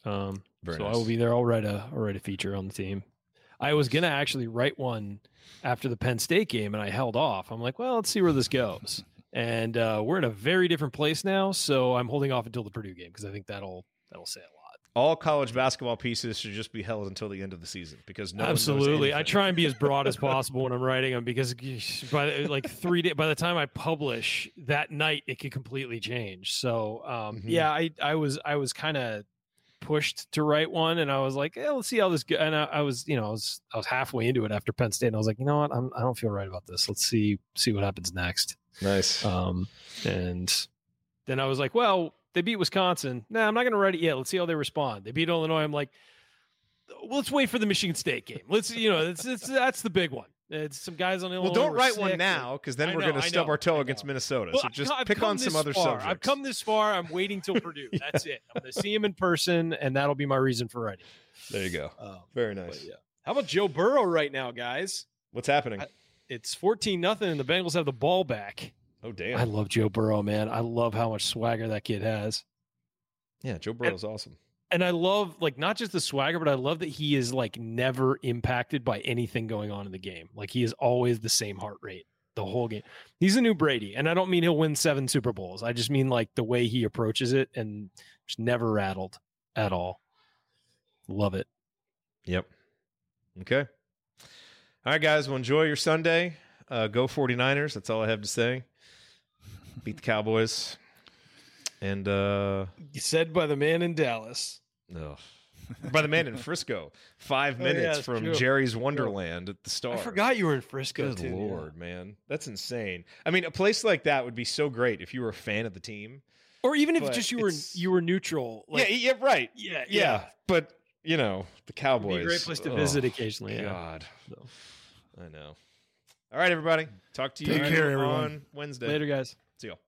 JD. Um, Very so I will be there. I'll write a I'll write a feature on the team. I was gonna actually write one after the Penn State game, and I held off. I'm like, well, let's see where this goes. And uh, we're in a very different place now, so I'm holding off until the Purdue game because I think that'll that'll say a lot. All college basketball pieces should just be held until the end of the season because no Absolutely, I try and be as broad as possible when I'm writing them because by like three day, by the time I publish that night, it could completely change. So um, Mhm. yeah, I I was I was kind of pushed to write one, and I was like, yeah, let's see how this goes. And I, I was you know I was I was halfway into it after Penn State, and I was like, you know what, I'm, I don't feel right about this. Let's see see what happens next. Nice. Um, and then I was like, well, they beat Wisconsin. Nah, I'm not going to write it yet. Let's see how they respond. They beat Illinois. I'm like, well, let's wait for the Michigan State game. Let's, you know, it's, it's, that's the big one. It's some guys on Illinois. Well, don't write sick. one now because then I we're going to stub our toe against Minnesota. Well, so I've just come- I've pick come on some this other far. subjects. I've come this far. I'm waiting till Purdue. That's it. I'm going to see him in person, and that'll be my reason for writing. There you go. Um, Very nice. yeah. How about Joe Burrow right now, guys? What's happening? I- It's 14 nothing, and the Bengals have the ball back. oh damn! I love Joe Burrow, man. I love how much swagger that kid has. yeah, Joe Burrow's awesome. And I love like not just the swagger, but I love that he is like never impacted by anything going on in the game. Like he is always the same heart rate the whole game. He's a new Brady, and I don't mean he'll win seven Super Bowls. I just mean like the way he approaches it and just never rattled at all. Love it. Yep. Okay. All right, guys. Well, enjoy your Sunday. Uh, go 49ers. That's all I have to say. Beat the Cowboys. And uh Said by the man in Dallas. No. By the man in Frisco. Five Oh, yeah, minutes that's from true. Jerry's Wonderland at the Star. I forgot you were in Frisco Good too. yeah. lord, man. That's insane. I mean, a place like that would be so great if you were a fan of the team. Or even if just you were you were neutral. Like, yeah, yeah, right. yeah, Yeah. But, you know, the Cowboys. be a great place to oh, visit occasionally. Yeah. God. I know. All right, everybody. Talk to you Take care, everyone. on Wednesday. Later, guys. See y'all.